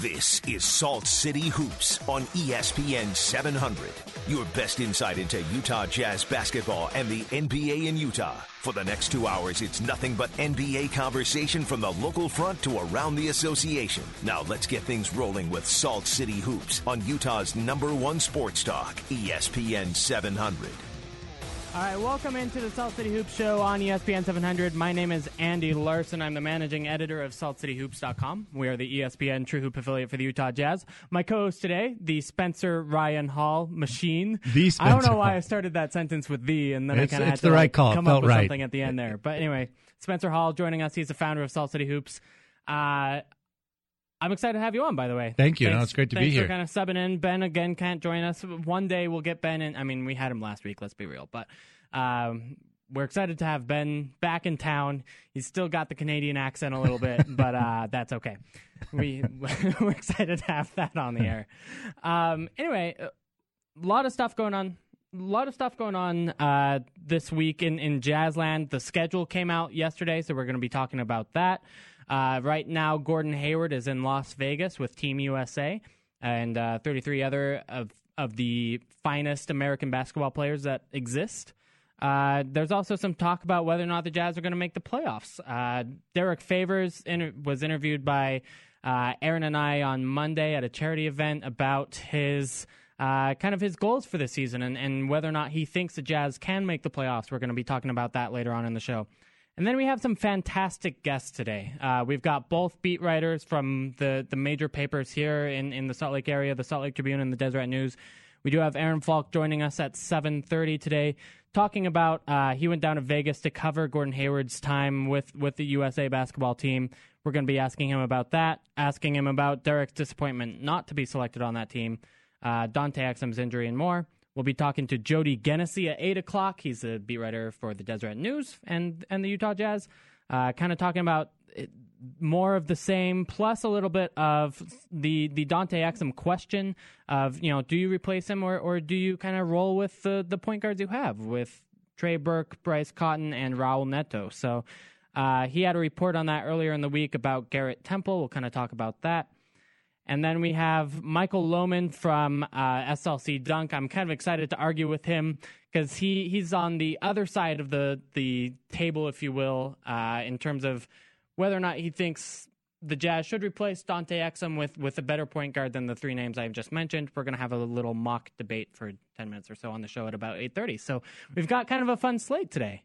This is Salt City Hoops on ESPN 700. Your best insight into Utah Jazz basketball and the NBA in Utah. For the next two hours, it's nothing but NBA conversation from the local front to around the association. Now let's get things rolling with Salt City Hoops on Utah's number one sports talk, ESPN 700. All right, welcome into the Salt City Hoops show on ESPN 700. My name is Andy Larsen. I'm the managing editor of SaltCityHoops.com. We are the ESPN True Hoop affiliate for the Utah Jazz. My co-host today, the Spencer Ryan Hall machine. The I don't know why I started that sentence with the, and then It's- I kind of had it's to the right like, call. It come felt up with right. something at the end there. But anyway, Spencer Hall joining us. He's the founder of Salt City Hoops. Uh, I'm excited to have you on, by the way. Thank you. No, it's great to be thanks here. For kind of subbing in. Ben again can't join us. One day we'll get Ben in. I mean, we had him last week. Let's be real, but um, we're excited to have Ben back in town. He's still got the Canadian accent a little bit, but uh, that's okay. We we're excited to have that on the air. Um, anyway, a lot of stuff going on. A lot of stuff going on uh, this week in, in Jazzland. The schedule came out yesterday, so we're going to be talking about that. Uh, right now, Gordon Hayward is in Las Vegas with Team USA and uh, 33 other of, of the finest American basketball players that exist. Uh, there's also some talk about whether or not the Jazz are going to make the playoffs. Uh, Derrick Favors inter- was interviewed by uh, Aaron and I on Monday at a charity event about his uh, kind of his goals for the season and, and whether or not he thinks the Jazz can make the playoffs. We're going to be talking about that later on in the show. And then we have some fantastic guests today. Uh, we've got both beat writers from the, the major papers here in, in the Salt Lake area, the Salt Lake Tribune and the Deseret News. We do have Aaron Falk joining us at 7:30 today, talking about uh, he went down to Vegas to cover Gordon Hayward's time with with the USA basketball team. We're going to be asking him about that, asking him about Derrick's disappointment not to be selected on that team, uh, Dante Exum's injury, and more. We'll be talking to Jody Genessy at eight o'clock. He's a beat writer for the Deseret News and and the Utah Jazz. Uh, kind of talking about it, more of the same, plus a little bit of the the Dante Exum question of you know do you replace him or or do you kind of roll with the the point guards you have with Trey Burke, Bryce Cotton, and Raul Neto. So uh, he had a report on that earlier in the week about Garrett Temple. We'll kind of talk about that. And then we have Michael Lohman from uh, SLC Dunk. I'm kind of excited to argue with him because he, he's on the other side of the, the table, if you will, uh, in terms of whether or not he thinks the Jazz should replace Dante Exum with, with a better point guard than the three names I've just mentioned. We're going to have a little mock debate for 10 minutes or so on the show at about 8.30. So we've got kind of a fun slate today.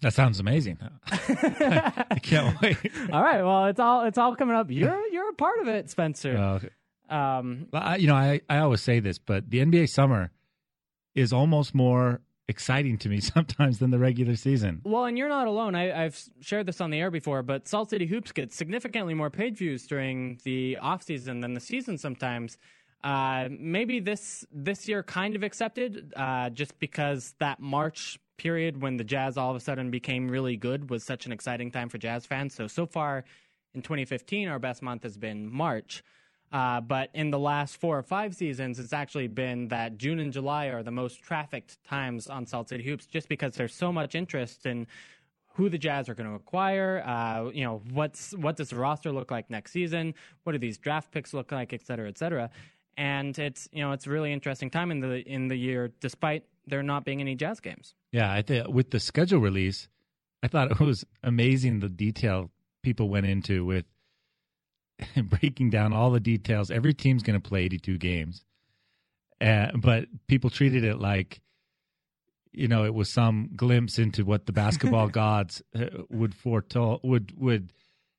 That sounds amazing. I can't wait. All right. Well, it's all it's all coming up. You're you're a part of it, Spencer. Uh, Um, well, I, you know, I, I always say this, but the NBA summer is almost more exciting to me sometimes than the regular season. Well, and you're not alone. I, I've shared this on the air before, but Salt City Hoops gets significantly more page views during the off season than the season sometimes. Uh, maybe this this year kind of accepted, uh, just because that March period when the Jazz all of a sudden became really good was such an exciting time for Jazz fans. So so far in 2015, our best month has been March. Uh, but in the last four or five seasons, it's actually been that June and July are the most trafficked times on Salt City Hoops, just because there's so much interest in who the Jazz are going to acquire. Uh, you know, what's what does the roster look like next season? What do these draft picks look like, et cetera, et cetera. And it's you know it's a really interesting time in the in the year, despite there not being any Jazz games. Yeah, I think with the schedule release, I thought it was amazing the detail people went into with breaking down all the details. Every team's going to play 82 games, uh, but people treated it like, you know, it was some glimpse into what the basketball gods uh, would foretell would would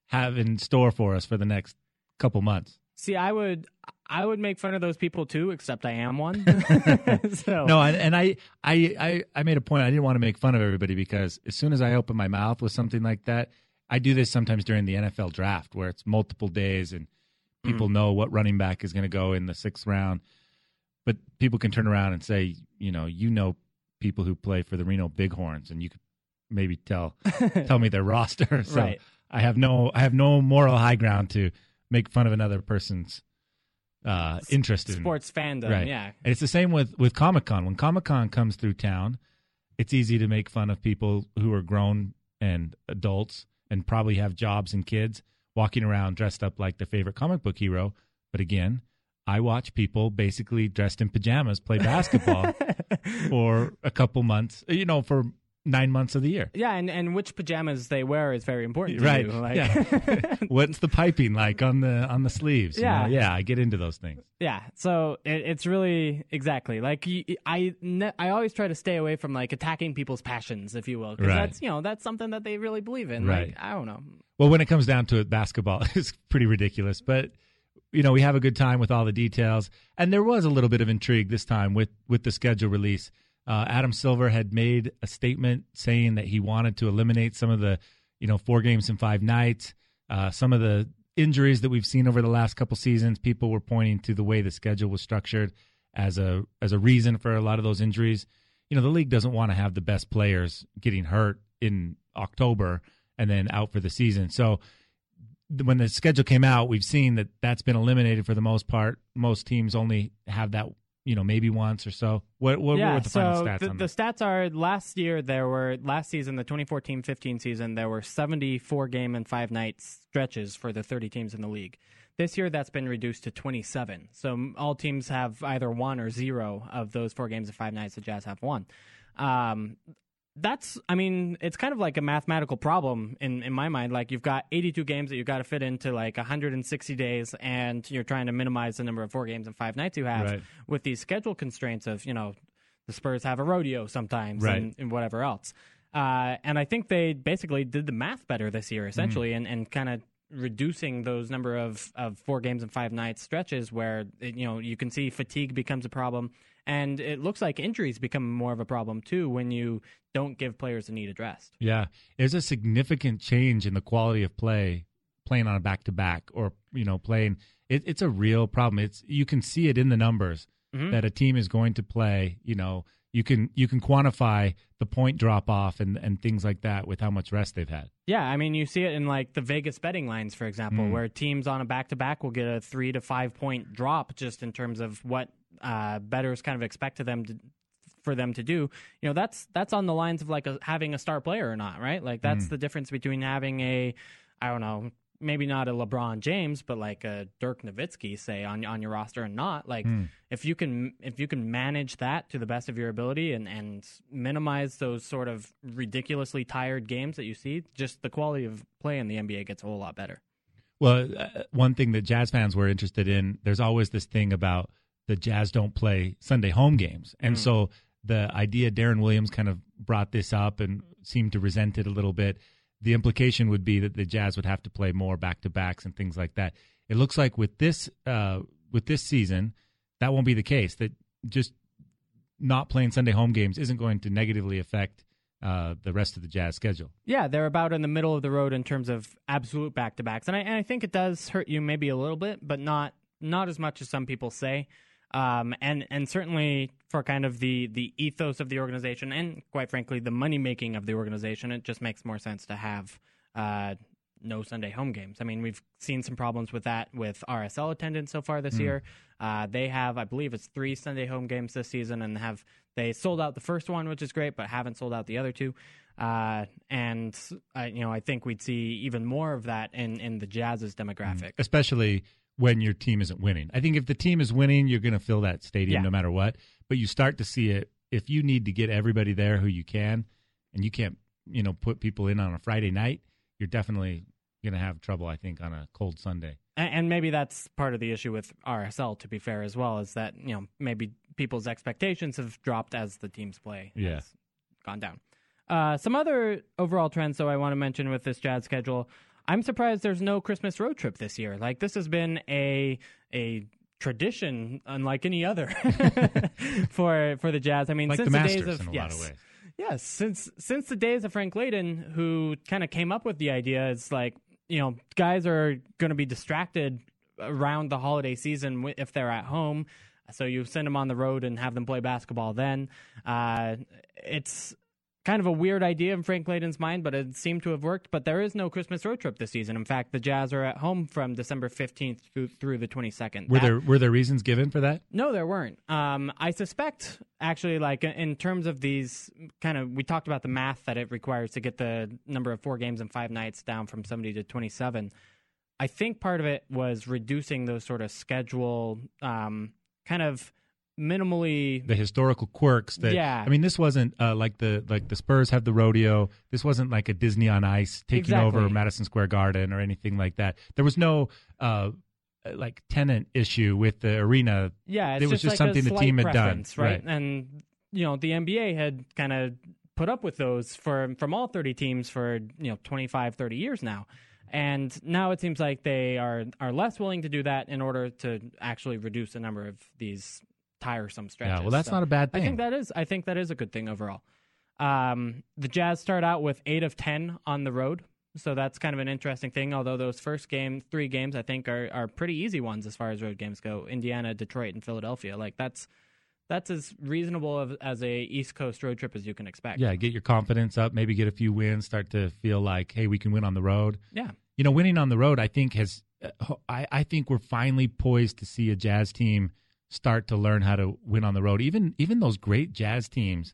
have in store for us for the next couple months. See, I would I would make fun of those people too, except I am one. so No, and, and I, I, I, I made a point. I didn't want to make fun of everybody because as soon as I open my mouth with something like that, I do this sometimes during the NFL draft where it's multiple days and people mm. know what running back is going to go in the sixth round. But people can turn around and say, you know, you know people who play for the Reno Bighorns, and you could maybe tell tell me their roster. So Right. I have no I have no moral high ground to make fun of another person's uh, interest in sports fandom, Right. yeah. And it's the same with with Comic Con. When Comic Con comes through town, it's easy to make fun of people who are grown and adults and probably have jobs and kids walking around dressed up like their favorite comic book hero. But again, I watch people basically dressed in pajamas play basketball for a couple months, you know, for nine months of the year. Yeah, and, and which pajamas they wear is very important. right. You. Like, yeah. What's the piping like on the on the sleeves? you Yeah. know? Yeah. I get into those things. Yeah, so it, it's really exactly like I I always try to stay away from like attacking people's passions, if you will, because Right. that's you know that's something that they really believe in. Right. Like, I don't know. Well, when it comes down to it, basketball is pretty ridiculous. But you know, we have a good time with all the details, and there was a little bit of intrigue this time with with the schedule release. Uh, Adam Silver had made a statement saying that he wanted to eliminate some of the, you know, four games in five nights. Uh, some of the injuries that we've seen over the last couple seasons, people were pointing to the way the schedule was structured as a as a reason for a lot of those injuries. You know, the league doesn't want to have the best players getting hurt in October and then out for the season. So when the schedule came out, we've seen that that's been eliminated for the most part. Most teams only have that, you know, maybe once or so. What what, yeah, were the so final stats the, on the stats are last year there were last season the 2014-15 season there were 74 game and five night stretches for the 30 teams in the league. This year that's been reduced to 27. So all teams have either one or zero of those four games and five nights. The Jazz have one. Um, that's I mean it's kind of like a mathematical problem in in my mind like you've got 82 games that you've got to fit into like 160 days and you're trying to minimize the number of four games and five nights you have Right. with these schedule constraints of you know the Spurs have a rodeo sometimes Right. and, and whatever else uh, and I think they basically did the math better this Mm-hmm. year essentially and, and kind of reducing those number of, of four games and five nights stretches where it, you know you can see fatigue becomes a problem and it looks like injuries become more of a problem too when you don't give players the need addressed. Yeah, there's a significant change in the quality of play playing on a back to back or you know playing. It, it's a real problem. It's you can see it in the numbers Mhm. that a team is going to play. You know, you can you can quantify the point drop off and and things like that with how much rest they've had. Yeah, I mean, you see it in like the Vegas betting lines, for example, Mm. where teams on a back to back will get a three to five point drop just in terms of what uh, bettors kind of expect to them to, for them to do. You know, that's that's on the lines of like a, having a star player or not, right? Like that's Mm. the difference between having a, I don't know, maybe not a LeBron James, but like a Dirk Nowitzki, say on on your roster and not like Mm. if you can if you can manage that to the best of your ability and and minimize those sort of ridiculously tired games that you see, just the quality of play in the NBA gets a whole lot better. Well, uh, one thing that Jazz fans were interested in, there's always this thing about the Jazz don't play Sunday home games. And Mm. so the idea Deron Williams kind of brought this up and seemed to resent it a little bit. The implication would be that the Jazz would have to play more back to backs and things like that. It looks like with this uh, with this season, that won't be the case. That just not playing Sunday home games isn't going to negatively affect uh, the rest of the Jazz schedule. Yeah, they're about in the middle of the road in terms of absolute back to backs, and I and I think it does hurt you maybe a little bit, but not not as much as some people say. Um, and and certainly for kind of the the ethos of the organization, and quite frankly, the money making of the organization, it just makes more sense to have uh, no Sunday home games. I mean, we've seen some problems with that with RSL attendance so far this year. Uh, they have, I believe, it's three Sunday home games this season, and have they sold out the first one, which is great, but haven't sold out the other two. Uh, and uh, you know, I think we'd see even more of that in in the Jazz's demographic. especially when your team isn't winning. I think if the team is winning, you're going to fill that stadium Yeah. no matter what. But you start to see it if you need to get everybody there who you can, and you can't, you know, put people in on a Friday night. You're definitely going to have trouble, I think, on a cold Sunday. And, and maybe that's part of the issue with RSL. To be fair, as well, is that you know maybe people's expectations have dropped as the teams play Yeah. has gone down. Uh, some other overall trends, though, I want to mention with this Jazz schedule. I'm surprised there's no Christmas road trip this year. Like this has been a a tradition unlike any other for for the Jazz. I mean, Like since the Masters days of yes, of. Yes, since since the days of Frank Layden, who kind of came up with the idea, it's like you know guys are going to be distracted around the holiday season if they're at home, so you send them on the road and have them play basketball. Then uh, it's kind of a weird idea in Frank Layden's mind, but it seemed to have worked. But there is no Christmas road trip this season. In fact, the Jazz are at home from December fifteenth through, through the twenty second. Were there were there reasons given for that? No, there weren't. Um, I suspect, actually, like in terms of these kind of, we talked about the math that it requires to get the number of four games and five nights down from 70 to 27. I think part of it was reducing those sort of schedule, um, kind of minimally the historical quirks that Yeah. I mean this wasn't uh, like the like the Spurs have the rodeo this wasn't like a Disney on Ice taking over Madison Square Garden or anything like that there was no uh like tenant issue with the arena Yeah, it's It was just, just like something the team had done, right? right. And you know, the NBA had kind of put up with those for from all 30 teams for, you know, 25, 30 years now. And now it seems like they are are less willing to do that in order to actually reduce the number of these tiresome stretches. yeah well that's So not a bad thing. I think that is I think that is a good thing overall. Um, the Jazz start out with 8 of 10 on the road. So that's kind of an interesting thing. Although those first game, three games, I think are are pretty easy ones as far as road games go. Indiana, Detroit, and Philadelphia. Like that's that's as reasonable of, as a East Coast road trip as you can expect. yeah get your confidence up maybe get a few wins start to feel like hey we can win on the road yeah, you know, winning on the road, I think has, uh, I, I think we're finally poised to see a Jazz team start to learn how to win on the road. Even, even those great Jazz teams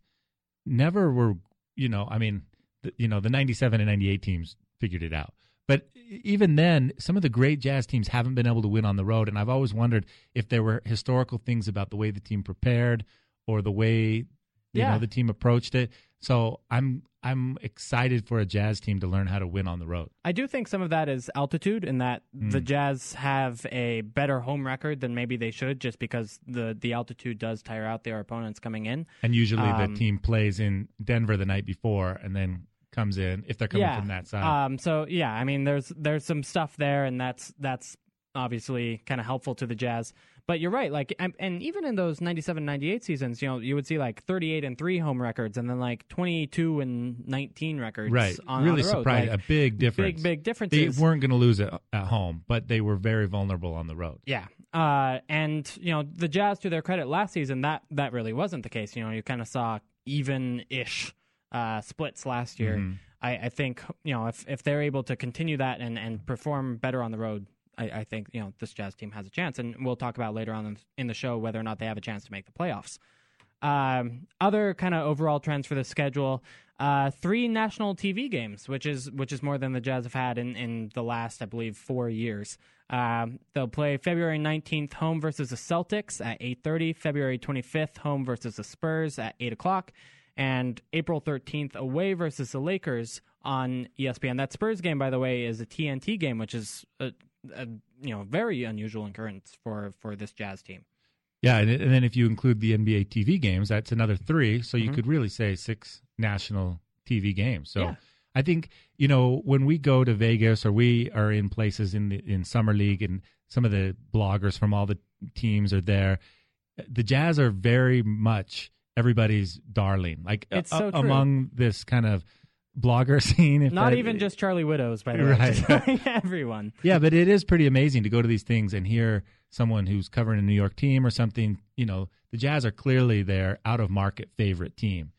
never were, you know, I mean, the, you know, the 97 and 98 teams figured it out. But even then, some of the great Jazz teams haven't been able to win on the road. And I've always wondered if there were historical things about the way the team prepared or the way, you Yeah. know, the team approached it. So I'm, I'm excited for a Jazz team to learn how to win on the road. I do think some of that is altitude, in that the Mm. Jazz have a better home record than maybe they should, just because the the altitude does tire out their opponents coming in. And usually Um, the team plays in Denver the night before and then comes in if they're coming yeah. from that side. Um, so yeah, I mean, there's there's some stuff there, and that's that's obviously kind of helpful to the Jazz. But you're right, like, and, and even in those 97, 98 seasons, you know, you would see like 38 and three home records, and then like 22 and 19 records. right. on, really on the road. surprised. Like, a big difference. big big they weren't going to lose it at home, but they were very vulnerable on the road. Yeah. Uh, and you know the Jazz, to their credit, last season that that really wasn't the case. You know, you kind of saw even-ish uh, splits last year. Mhm. I, I think you know if if they're able to continue that and and perform better on the road, I, I think you know this Jazz team has a chance. And we'll talk about later on in, the show whether or not they have a chance to make the playoffs. Um, other kind of overall trends for the schedule: uh, three national TV games, which is which is more than the Jazz have had in, in the last, I believe, four years. Um, they'll play February nineteenth home versus the Celtics at eight thirty. February twenty fifth home versus the Spurs at eight o'clock, and April thirteenth away versus the Lakers on ESPN. That Spurs game, by the way, is a TNT game, which is a, a you know very unusual occurrence for for this Jazz team. Yeah, and, and then if you include the NBA TV games, that's another three. So you Mhm. could really say six national TV games. So Yeah. I think you know when we go to Vegas or we are in places in the in summer league and some of the bloggers from all the teams are there. The Jazz are very much everybody's darling. Like It's a- so true. among this kind of blogger scene. If Not that- even just Charlie Widows, by the way. Right. Like everyone. Yeah, but it is pretty amazing to go to these things and hear someone who's covering a New York team or something. You know, the Jazz are clearly their out of market favorite team,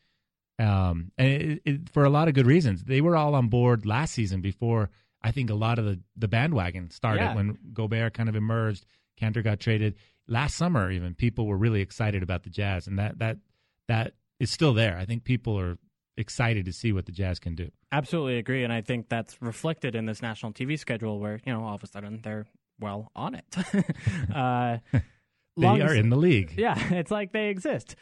um, and it, it, for a lot of good reasons. They were all on board last season before I think a lot of the the bandwagon started Yeah. when Gobert kind of emerged. Kanter got traded last summer. Even people were really excited about the Jazz, and that that that is still there. I think people are excited to see what the Jazz can do. Absolutely agree, and I think that's reflected in this national TV schedule, where you know all of a sudden they're well on it. uh, They are as- in the league. Yeah, it's like they exist.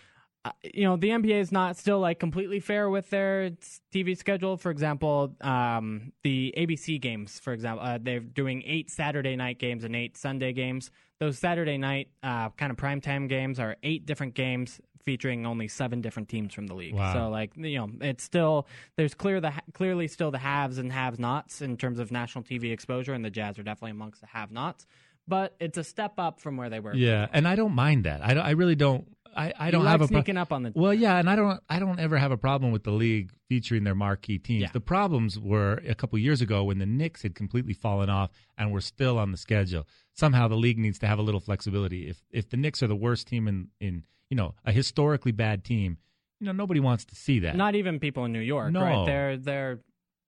Uh, you know, the NBA is not still like completely fair with their TV schedule. For example, um, the ABC games, for example, uh, they're doing eight Saturday night games and eight Sunday games. Those Saturday night uh, kind of primetime games are eight different games featuring only seven different teams from the league. Wow. So, like, you know, it's still there's clear the clearly still the haves and have-nots in terms of national TV exposure, and the Jazz are definitely amongst the have-nots. But it's a step up from where they were. Yeah, and I don't mind that. I, I really don't. I, I don't You have like a pro- up on the well, yeah, and I don't. I don't ever have a problem with the league featuring their marquee teams. Yeah. The problems were a couple years ago when the Knicks had completely fallen off and were still on the schedule. Somehow the league needs to have a little flexibility. If if the Knicks are the worst team in in you know a historically bad team, you know nobody wants to see that. Not even people in New York, No. right? They're they're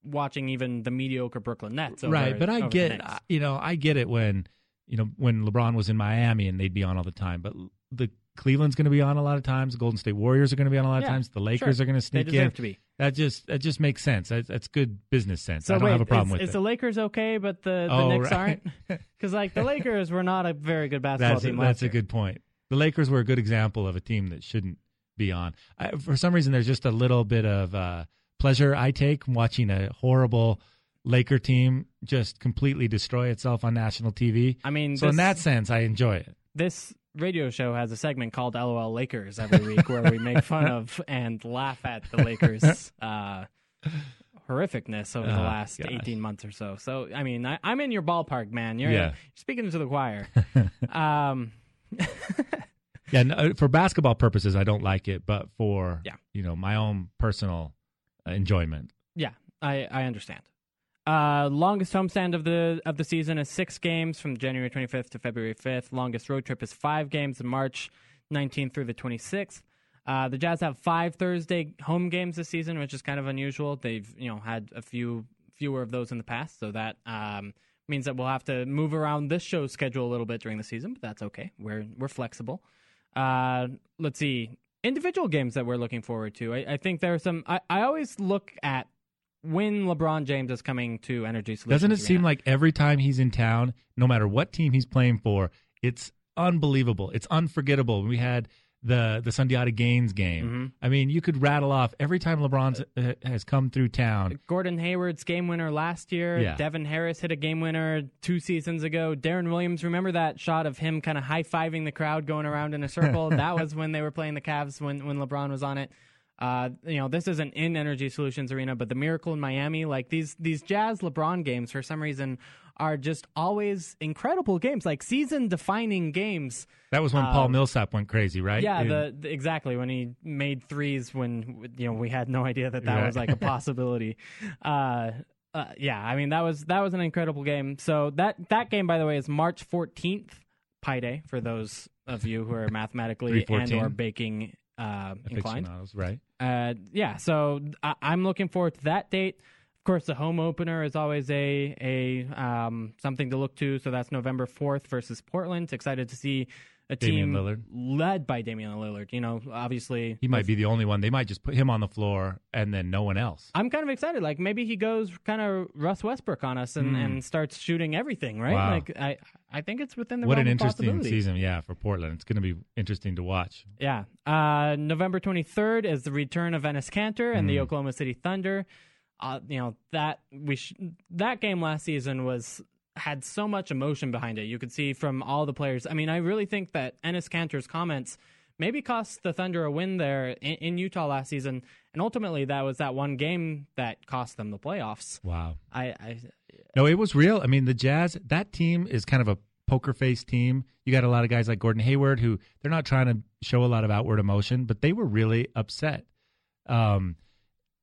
watching even the mediocre Brooklyn Nets, over, right, but I get you know I get it when you know when LeBron was in Miami and they'd be on all the time, but the Cleveland's going to be on a lot of times. The Golden State Warriors are going to be on a lot of Yeah, times. The Lakers sure. are going to they sneak deserve in. to be. That just that just makes sense. That, that's good business sense. So I don't wait, have a problem is, with is it. the Lakers okay, but the, the Oh, Knicks right. aren't? Because like the Lakers were not a very good basketball that's a, team. that's last a good point. The Lakers were a good example of a team that shouldn't be on. I, for some reason, there's just a little bit of uh, pleasure I take watching a horrible Laker team just completely destroy itself on national TV. I mean, So in that sense, I enjoy it. this radio show has a segment called LOL Lakers every week where we make fun of and laugh at the Lakers' uh, horrificness over the Oh, last gosh. 18 months or so. So, I mean, I, I'm in your ballpark, man. You're, Yeah. you're speaking to the choir. um, Yeah, no, for basketball purposes, I don't like it, but for Yeah. you know my own personal enjoyment, yeah, I, I understand. Uh, longest homestand of the of the season is six games from January 25th to February 5th. Longest road trip is five games in March 19th through the 26th. Uh, the Jazz have five Thursday home games this season, which is kind of unusual. They've you know had a few fewer of those in the past, so that um, means that we'll have to move around this show's schedule a little bit during the season, but that's okay. We're we're flexible. Uh, let's see individual games that we're looking forward to. I, I think there are some. I, I always look at when LeBron James is coming to Energy Solutions. doesn't it seem like every time he's in town, no matter what team he's playing for, it's unbelievable, it's unforgettable. We had the the Sundiata Gaines game. Mm-hmm. I mean, you could rattle off every time LeBron uh, has come through town. Gordon Hayward's game winner last year. Yeah. Devin Harris hit a game winner two seasons ago. Deron Williams, remember that shot of him kind of high fiving the crowd going around in a circle? that was when they were playing the Cavs when, when LeBron was on it. Uh, you know, this isn't in Energy Solutions Arena, but the Miracle in Miami, like these these Jazz LeBron games, for some reason, are just always incredible games, like season defining games. That was when Paul Um, Millsap went crazy, right? Yeah, the, the exactly when he made threes when you know we had no idea that that Right. was like a possibility. uh, uh, yeah, I mean that was that was an incredible game. So that that game, by the way, is March fourteenth, Pi Day for those of you who are mathematically and 314. or baking uh, inclined. right? Uh, yeah, so I, I'm looking forward to that date. Of course, the home opener is always a a um, something to look to. So that's November 4th versus Portland. Excited to see a Damian team Lillard. led by Damian Lillard. You know, obviously He might be the only one. They might just put him on the floor and then no one else. I'm kind of excited. Like maybe he goes kind of Russ Westbrook on us and, and starts shooting everything. Right? Hmm. Wow. Like I I think it's within the What realm an interesting season, yeah, for Portland. It's going to be interesting to watch. Yeah. Uh, November 23rd is the return of Enes Kanter and Hmm. the Oklahoma City Thunder. Uh, you know that we sh- that game last season was had so much emotion behind it. You could see from all the players. I mean, I really think that Enes Kanter's comments maybe cost the Thunder a win there in, in Utah last season, and ultimately that was that one game that cost them the playoffs. Wow. I, I No, it was real. I mean, the Jazz, that team is kind of a poker face team. You got a lot of guys like Gordon Hayward who they're not trying to show a lot of outward emotion, but they were really upset. Um,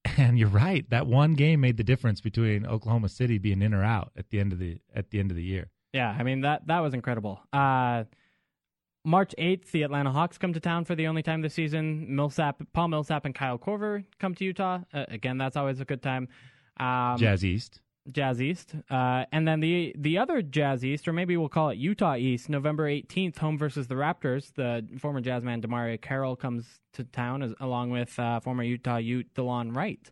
and you're right. That one game made the difference between Oklahoma City being in or out at the end of the at the end of the year. Yeah, I mean that that was incredible. Uh, March eighth, the Atlanta Hawks come to town for the only time this season. Millsap, Paul Millsap, and Kyle Korver come to Utah. Uh, again, that's always a good time. Um, Jazz East. Jazz East, uh, and then the the other Jazz East, or maybe we'll call it Utah East, November eighteenth, home versus the Raptors. The former Jazzman DeMarre Carroll comes to town as, along with uh, former Utah Ute Delon Wright.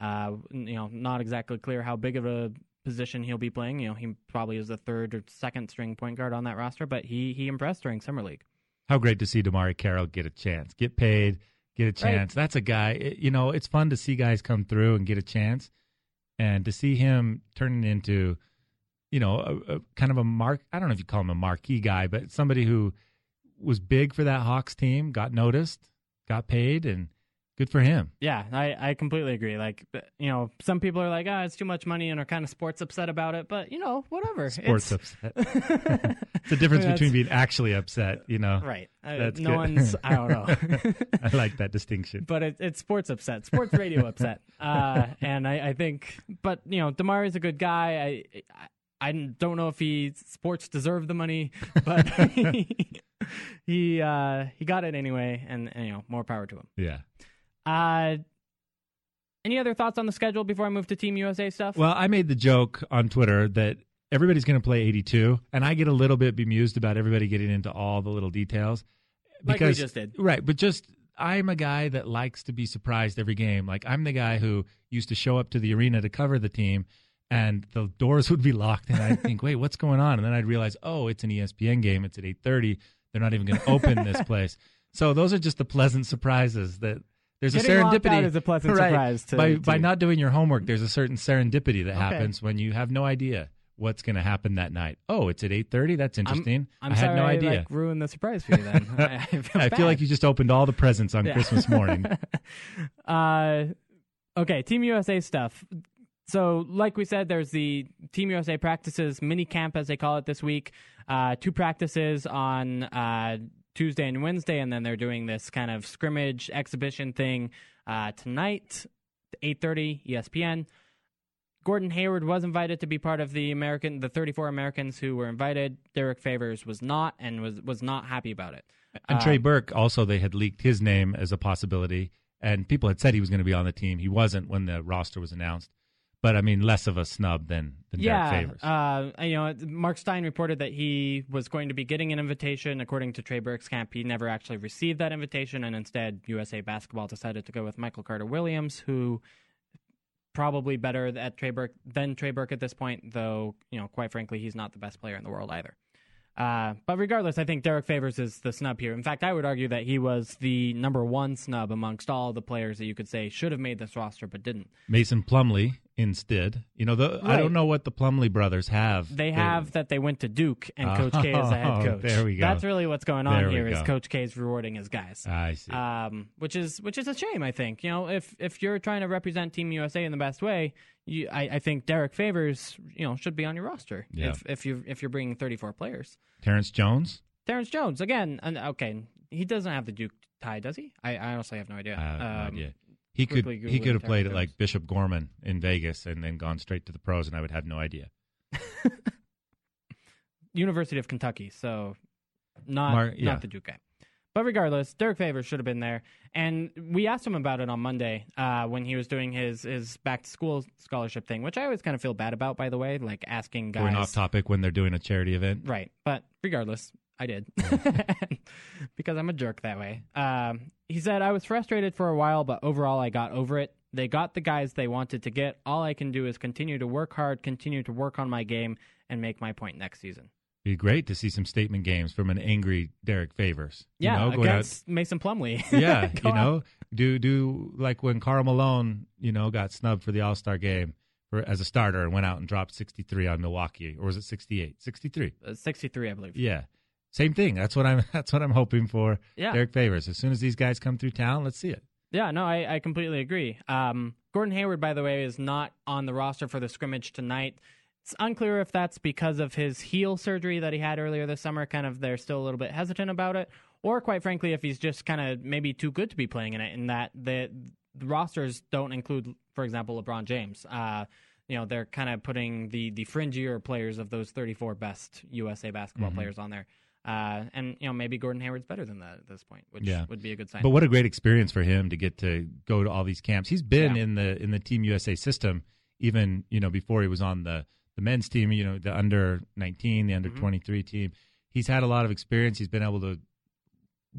Uh, you know, not exactly clear how big of a position he'll be playing. You know, he probably is the third or second string point guard on that roster, but he he impressed during summer league. How great to see DeMarre Carroll get a chance, get paid, get a chance. That's a guy. it- You know, it's fun to see guys come through and get a chance, and to see him turning into, you know, a, a kind of a mark. I don't know if you call him a marquee guy, but somebody who was big for that Hawks team, got noticed, got paid, and good for him. Yeah, I, I completely agree. Like, you know, some people are like, ah, it's too much money and are kind of sports upset about it. But, you know, whatever. Sports It's- upset. it's the difference That's- between being actually upset. You know, Right. Uh, That's no good. one's, I don't know. I like that distinction. but it, it's sports upset, sports radio upset. Uh, and I, I think, but, you know, DeMarre's a good guy. I, I, I don't know if he sports deserve the money, but he, he, uh, he got it anyway. And, and, you know, more power to him. Yeah. Uh, any other thoughts on the schedule before I move to Team USA stuff? Well, I made the joke on Twitter that everybody's going to play 82, and I get a little bit bemused about everybody getting into all the little details. Like we Because, just did. Right, but just I'm a guy that likes to be surprised every game. Like I'm the guy who used to show up to the arena to cover the team and the doors would be locked and I'd think, "Wait, what's going on?" And then I'd realize, "Oh, it's an ESPN game. It's at 8:30. They're not even going to open this place." So those are just the pleasant surprises that there's Getting a serendipity. is a pleasant Right. surprise to- by to- by not doing your homework. There's a certain serendipity that Okay. happens when you have no idea what's going to happen that night. Oh, it's at 8:30. That's interesting. I'm I sorry had no idea. like, ruined the surprise for you then. I, I feel, I feel like you just opened all the presents on Yeah. Christmas morning. uh, okay, Team USA stuff. So, like we said, there's the Team USA practices mini camp, as they call it this week. Uh, two practices on uh, Tuesday and Wednesday, and then they're doing this kind of scrimmage exhibition thing uh, tonight, 8:30 ESPN. Gordon Hayward was invited to be part of the American, the 34 Americans who were invited. Derrick Favors was not, and was was not happy about it. And Uh, Trey Burke also they had leaked his name as a possibility, and people had said he was going to be on the team. He wasn't when the roster was announced. But I mean, less of a snub than, than yeah, Derrick Favors. Uh, you know, Marc Stein reported that he was going to be getting an invitation. According to Trey Burke's camp, he never actually received that invitation, and instead, USA Basketball decided to go with Michael Carter Williams, who probably better at Trey Burke than Trey Burke at this point. Though, you know, quite frankly, he's not the best player in the world either. Uh, but regardless, I think Derrick Favors is the snub here. In fact, I would argue that he was the number one snub amongst all the players that you could say should have made this roster but didn't. Mason Plumlee instead. You know, the, I don't know what the Plumlee brothers have. They have that they went to Duke and Coach K is the head Oh, coach. there we go. That's really what's going on There here is. Coach K is rewarding his guys. I see. Um, which is which is a shame, I think. You know, if if you're trying to represent Team USA in the best way, you, I, I think Derrick Favors, you know, should be on your roster. Yeah. If if you if you're bringing 34 players, Terrence Jones. Terrence Jones again. And okay, he doesn't have the Duke tie, does he? I, I honestly have no idea. I have no Um, idea. He could he could have played at like Bishop Gorman in Vegas and then gone straight to the pros, and I would have no idea. University of Kentucky, so not Mar- yeah. not the Duke guy. But regardless, Derrick Favors should have been there, and we asked him about it on Monday uh, when he was doing his his back to school scholarship thing, which I always kind of feel bad about, by the way, like asking guys. Going off topic when they're doing a charity event. Right. But regardless, I did. because I'm a jerk that way. Um, he said, I was frustrated for a while, but overall I got over it. They got the guys they wanted to get. All I can do is continue to work hard, continue to work on my game, and make my point next season. Be great to see some statement games from an angry Derrick Favors. You Yeah, know, going out- against Mason Plumlee. yeah, you on. know, do do like when Karl Malone, you know, got snubbed for the All Star game for as a starter and went out and dropped 63 on Milwaukee, or was it 68? 63. Uh, 63, I believe. Yeah, same thing. That's what I'm. That's what I'm hoping for. Yeah. Derrick Favors. As soon as these guys come through town, let's see it. Yeah, no, I, I completely agree. Um, Gordon Hayward, by the way, is not on the roster for the scrimmage tonight. It's unclear if that's because of his heel surgery that he had earlier this summer. Kind of, they're still a little bit hesitant about it, or quite frankly, if he's just kind of maybe too good to be playing in it, in that the, the rosters don't include, for example, LeBron James. Uh, you know, they're kind of putting the the fringier players of those 34 best USA basketball Mm-hmm. players on there. Uh, and you know, maybe Gordon Hayward's better than that at this point, which Yeah. would be a good sign. But what a great experience for him to get to go to all these camps. He's been Yeah. in the in the Team USA system, even you know before he was on the the men's team. You know, the under nineteen, the under Mm-hmm. twenty three team. He's had a lot of experience. He's been able to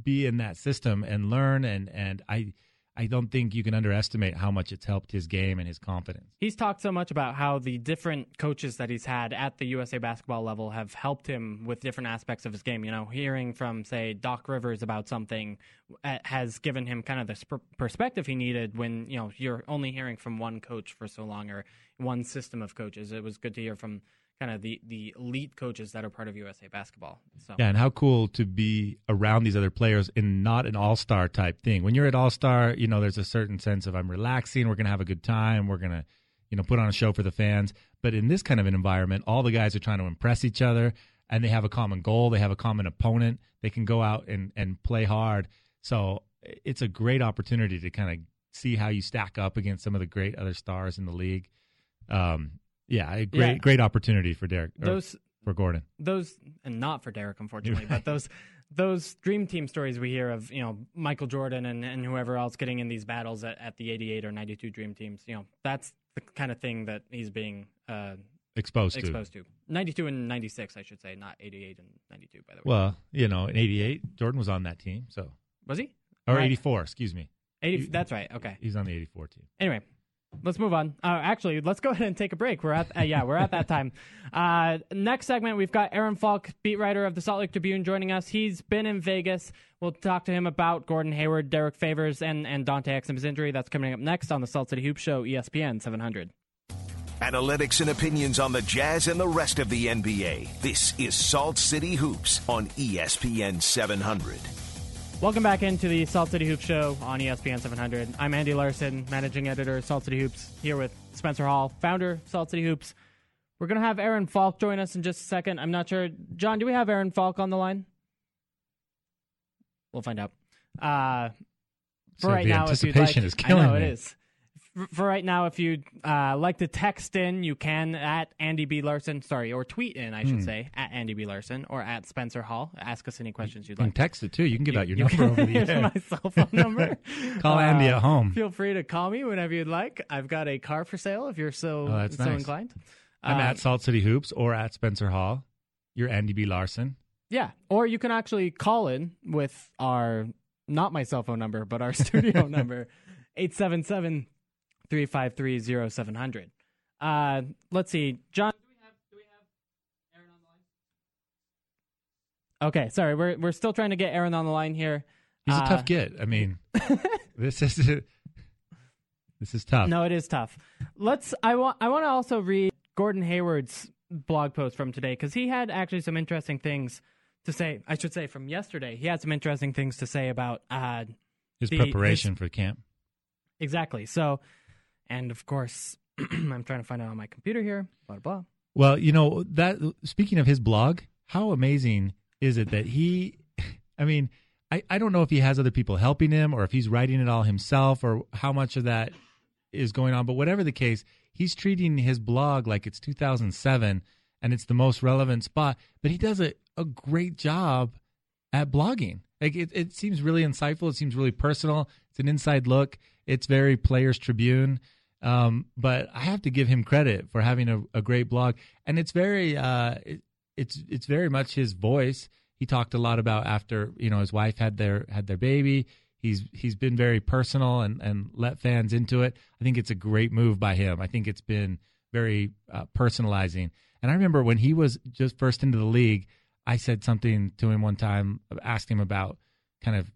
be in that system and learn. And and I I don't think you can underestimate how much it's helped his game and his confidence. He's talked so much about how the different coaches that he's had at the USA basketball level have helped him with different aspects of his game. You know, hearing from, say, Doc Rivers about something uh, has given him kind of the sp- perspective he needed when, you know, you're only hearing from one coach for so long or one system of coaches. It was good to hear from kind of the, the elite coaches that are part of USA basketball. So, Yeah, and how cool to be around these other players in not an all star type thing. When you're at all star, you know, there's a certain sense of I'm relaxing, we're gonna have a good time, we're gonna, you know, put on a show for the fans. But in this kind of an environment, all the guys are trying to impress each other and they have a common goal, they have a common opponent, they can go out and, and play hard. So it's a great opportunity to kind of see how you stack up against some of the great other stars in the league. Um, yeah, a great Yeah. great opportunity for Derrick those for Gordon. those and not for Derrick unfortunately, but those those dream team stories we hear of, you know, Michael Jordan and, and whoever else getting in these battles at, at the 88 or 92 dream teams, you know, that's the kind of thing that he's being uh, Exposed to. exposed to. 92 and 96, I should say, not 88 and 92 by the way. Well, you know, in '88, Jordan was on that team, so was he? or Right. 84. Excuse me. 80, that's right. Okay. He's on the 84 team. Anyway, let's move on. Uh, actually, let's go ahead and take a break. We're at uh, yeah, we're at that time. Uh, next segment, we've got Aaron Falk, beat writer of the Salt Lake Tribune, joining us. He's been in Vegas. We'll talk to him about Gordon Hayward, Derrick Favors, and and Dante Exum's injury. That's coming up next on the Salt City Hoop Show, ESPN 700. Analytics and opinions on the Jazz and the rest of the NBA. This is Salt City Hoops on ESPN 700. Welcome back into the Salt City Hoops Show on ESPN 700. I'm Andy Larsen, managing editor of Salt City Hoops, here with Spencer Hall, founder of Salt City Hoops. We're going to have Aaron Falk join us in just a second. I'm not sure. John, do we have Aaron Falk on the line? We'll find out. Uh, for So right the now, if you'd anticipation like, is killing I know me. it is. For, right now, if you'd uh, like to text in, you can at Andy B Larsen, sorry, or tweet in, I should say, at Andy B Larsen or at Spencer Hall. Ask us any questions you'd like. You can text it too. You can give out your You number over the air. my cell phone number. Call Andy Uh, at home. Feel free to call me whenever you'd like. I've got a car for sale if you're so Oh, so nice. inclined. I'm Uh, at Salt City Hoops or at Spencer Hall. You're Andy B. Larsen. Yeah, or you can actually call in with our not my cell phone number, but our studio number 877-353-0700. Uh, let's see, John. Do we have do we have Aaron on the line? Okay, sorry, we're we're still trying to get Aaron on the line here. He's a Uh, tough get. I mean, this is this is tough. No, it is tough. Let's. I want. I want to also read Gordon Hayward's blog post from today because he had actually some interesting things to say. I should say from yesterday. He had some interesting things to say about uh, his the- preparation for camp. exactly. So, and of course, I'm trying to find it on my computer here. Blah blah. Well, you know that. Speaking of his blog, how amazing is it that he? I mean, I I don't know if he has other people helping him or if he's writing it all himself or how much of that is going on. But whatever the case, he's treating his blog like it's 2007 and it's the most relevant spot. But he does a, a great job at blogging. Like it, it seems really insightful. It seems really personal. It's an inside look. It's very Players Tribune. Um, but I have to give him credit for having a, a great blog, and it's very uh, it, it's it's very much his voice. He talked a lot about after you know his wife had their had their baby. He's he's been very personal and and let fans into it. I think it's a great move by him. I think it's been very uh, personalizing. And I remember when he was just first into the league, I said something to him one time, asked him about kind of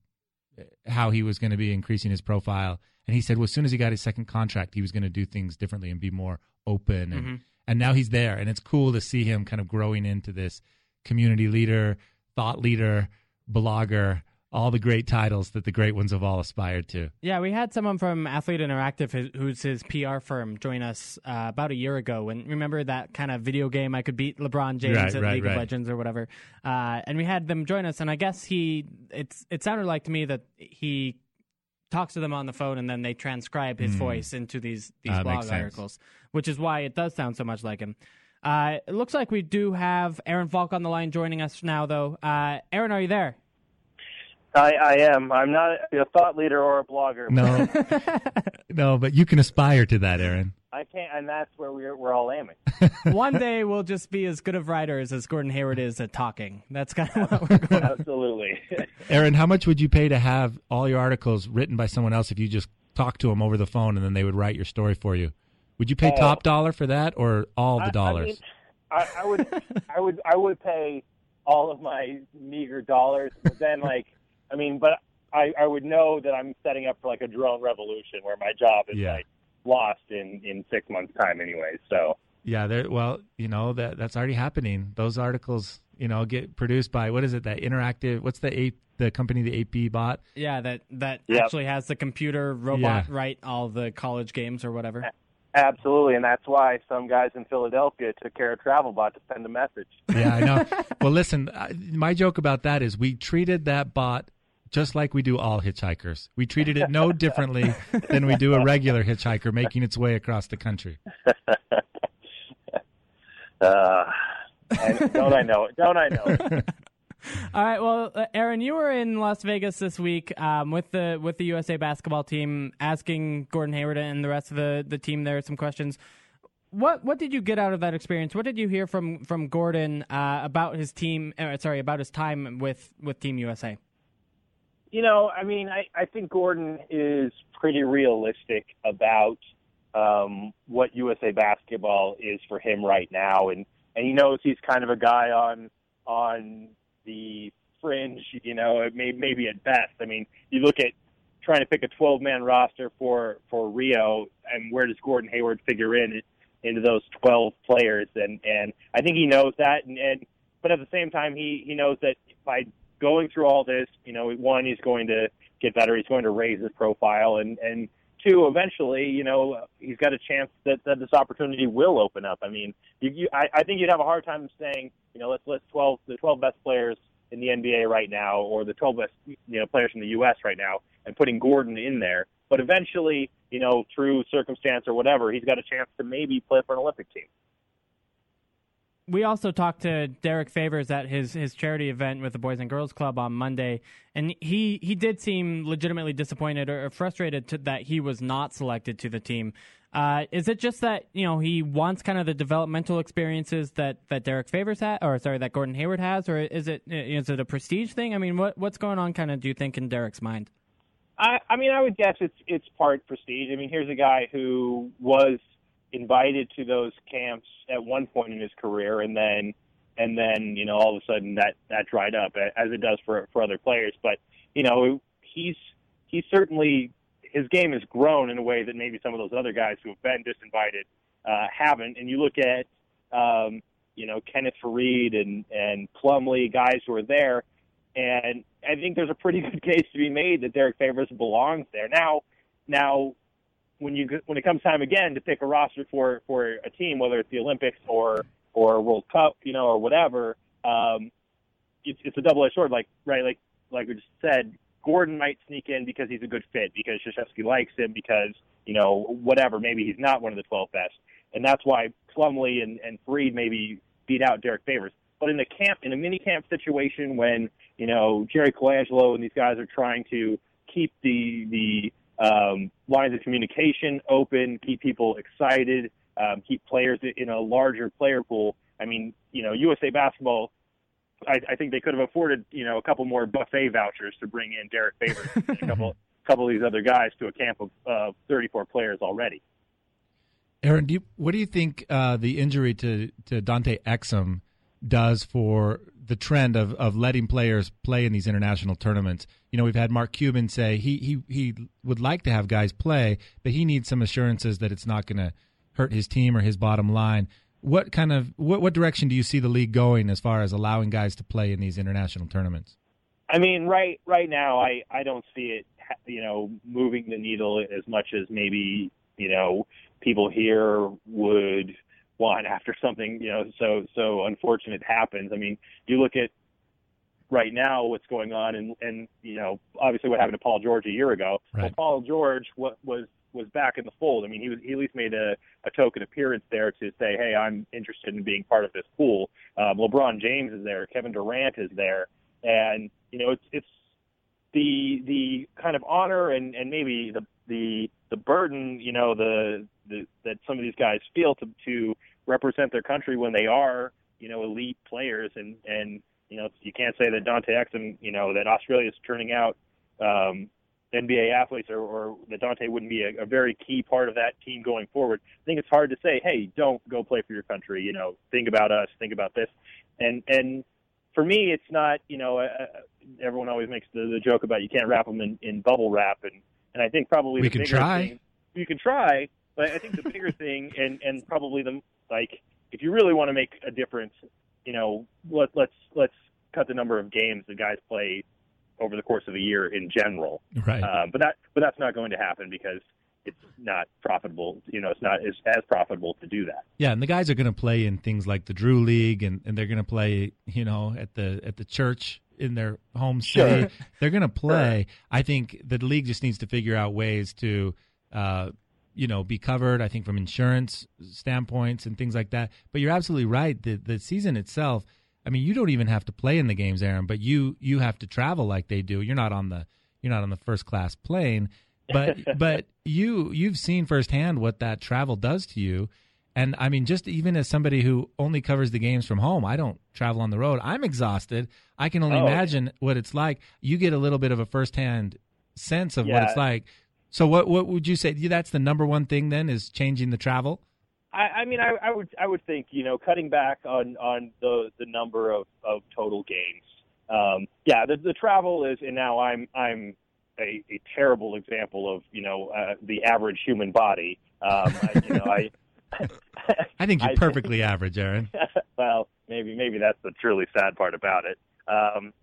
how he was going to be increasing his profile. And he said, well, as soon as he got his second contract, he was going to do things differently and be more open. And, and now he's there. And it's cool to see him kind of growing into this community leader, thought leader, blogger, all the great titles that the great ones have all aspired to. Yeah, we had someone from Athlete Interactive, who's his PR firm, join us uh, about a year ago. And remember that kind of video game I could beat LeBron James Right, at right, League right. of Legends or whatever. Uh, and we had them join us, and I guess he it's it sounded like to me that he talks to them on the phone and then they transcribe his voice into these these. Ah, blog articles, which is why it does sound so much like him. Uh, it looks like we do have Aaron Falk on the line joining us now, though. Uh, Aaron, are you there? I, I am. I'm not a thought leader or a blogger. No, no, but you can aspire to that, Aaron. I can't, and that's where we're we're all aiming. One day we'll just be as good of writers as Gordon Hayward is at talking. That's kind of what we're going. Absolutely. Aaron, how much would you pay to have all your articles written by someone else if you just talked to them over the phone and then they would write your story for you? Would you pay Oh. top dollar for that or all the I- I dollars? mean, I, I would, I would, I would pay all of my meager dollars, but then like, I mean, but I, I would know that I'm setting up for like a drone revolution where my job is Yeah. like lost in in six months time anyway. So yeah, there. Well, you know that that's already happening. Those articles, you know, get produced by what is it? That interactive. What's the A, the company the AP bought? Yeah, that that Yep. actually has the computer robot Yeah. write all the college games or whatever. absolutely, and that's why some guys in Philadelphia took care of TravelBot to send a message. Yeah, I know. well, listen, I- my joke about that is we treated that bot just like we do all hitchhikers. We treated it no differently than we do a regular hitchhiker making its way across the country. Uh, don't I know it? Don't I know it? All right, well, uh, Aaron, you were in Las Vegas this week um, with the with the USA basketball team, asking Gordon Hayward and the rest of the, the team there some questions. What what did you get out of that experience? What did you hear from from Gordon uh, about his team? Uh, sorry, about his time with with Team USA. You know, I mean, I, I think Gordon is pretty realistic about um, what USA basketball is for him right now, and and he knows he's kind of a guy on on the fringe. You know, may, maybe at best. I mean, you look at trying to pick a 12 man roster for for Rio, and where does Gordon Hayward figure in into those 12 players? And and I think he knows that, and, and but at the same time, he he knows that by going through all this, you know, one, he's going to get better. He's going to raise his profile, and and two, eventually, you know, he's got a chance that, that this opportunity will open up. I mean, you, you, I, I think you'd have a hard time saying, you know, let's list 12 the 12 best players in the NBA right now, or the 12 best you know players from the U.S. right now, and putting Gordon in there. But eventually, you know, through circumstance or whatever, he's got a chance to maybe play for an Olympic team we also talked to Derrick Favors at his his charity event with the Boys and Girls Club on Monday, and he he did seem legitimately disappointed or frustrated to, that he was not selected to the team. Uh, is it just that you know he wants kind of the developmental experiences that, that Derrick Favors had, or sorry, that Gordon Hayward has, or is it is it a prestige thing? I mean, what what's going on? Kind of, do you think in Derrick's mind? I, I mean, I would guess it's it's part prestige. I mean, here's a guy who was invited to those camps at one point in his career, and then and then you know all of a sudden that that dried up as it does for for other players. But you know he's he's certainly his game has grown in a way that maybe some of those other guys who have been disinvited uh, haven't. And you look at um, you know Kenneth Faried and and Plumlee, guys who are there, and I think there's a pretty good case to be made that Derrick Favors belongs there. Now, now when you when it comes time again to pick a roster for for a team, whether it's the Olympics or or World Cup, you know, or whatever, um, it's, it's a double edged sword. Like right, like like we just said, Gordon might sneak in because he's a good fit, because Krzyzewski likes him, because you know whatever. Maybe he's not one of the twelve best, and that's why Plumlee and and Faried maybe beat out Derrick Favors. But in the camp, in a mini camp situation, when you know Jerry Colangelo and these guys are trying to keep the the um, lines of communication open, keep people excited, um, keep players in a larger player pool. I mean, you know, USA Basketball. I, I think they could have afforded, you know, a couple more buffet vouchers to bring in Derrick Favors and a couple, couple of these other guys to a camp of uh, 34 players already. Aaron, do you, what do you think uh, the injury to, to Dante Exum does for the trend of, of letting players play in these international tournaments. You know, we've had Mark Cuban say he he he would like to have guys play, but he needs some assurances that it's not going to hurt his team or his bottom line. What kind of what what direction do you see the league going as far as allowing guys to play in these international tournaments? I mean, right right now, I I don't see it, you know, moving the needle as much as maybe you know people here would want after something you know so so unfortunate happens. I mean, you look at right now what's going on, and and you know obviously what happened to Paul George a year ago. Right. Well, Paul George what was was back in the fold. I mean, he was he at least made a, a token appearance there to say, hey, I'm interested in being part of this pool. Um, LeBron James is there, Kevin Durant is there, and you know it's it's the the kind of honor and and maybe the the the burden you know the, the that some of these guys feel to to represent their country when they are, you know, elite players. And and you know, you can't say that Dante Exum, you know, that Australia is turning out um, NBA athletes, or, or that Dante wouldn't be a, a very key part of that team going forward. I think it's hard to say, hey, don't go play for your country. You know, think about us, think about this, and and for me, it's not. You know, uh, everyone always makes the, the joke about you can't wrap them in, in bubble wrap, and and I think probably we the can bigger try. thing you can try, but I think the bigger thing, and and probably the like, if you really want to make a difference, you know, let let's let's cut the number of games the guys play over the course of a year in general. Right. Um, but that but that's not going to happen because it's not profitable. You know, it's not as, as profitable to do that. Yeah, and the guys are going to play in things like the Drew League, and, and they're going to play, you know, at the at the church in their home city. Sure. They're going to play. I think the league just needs to figure out ways to uh, you know be covered. I think from insurance standpoints and things like that. But you're absolutely right. The the season itself. I mean, you don't even have to play in the games, Aaron, but you you have to travel like they do. You're not on the you're not on the first class plane, but but you you've seen firsthand what that travel does to you. And I mean, just even as somebody who only covers the games from home, I don't travel on the road. I'm exhausted. I can only Oh. imagine what it's like. You get a little bit of a firsthand sense of what it's like. So, what what would you say? That's the number one thing then is changing the travel. I, I mean, I, I would I would think you know cutting back on on the the number of of total games. Um, yeah, the the travel is, and now I'm I'm a, a terrible example of you know uh, the average human body. Um, I, you know, I. I think you're perfectly average, Aaron. well, maybe maybe that's the truly sad part about it. Um,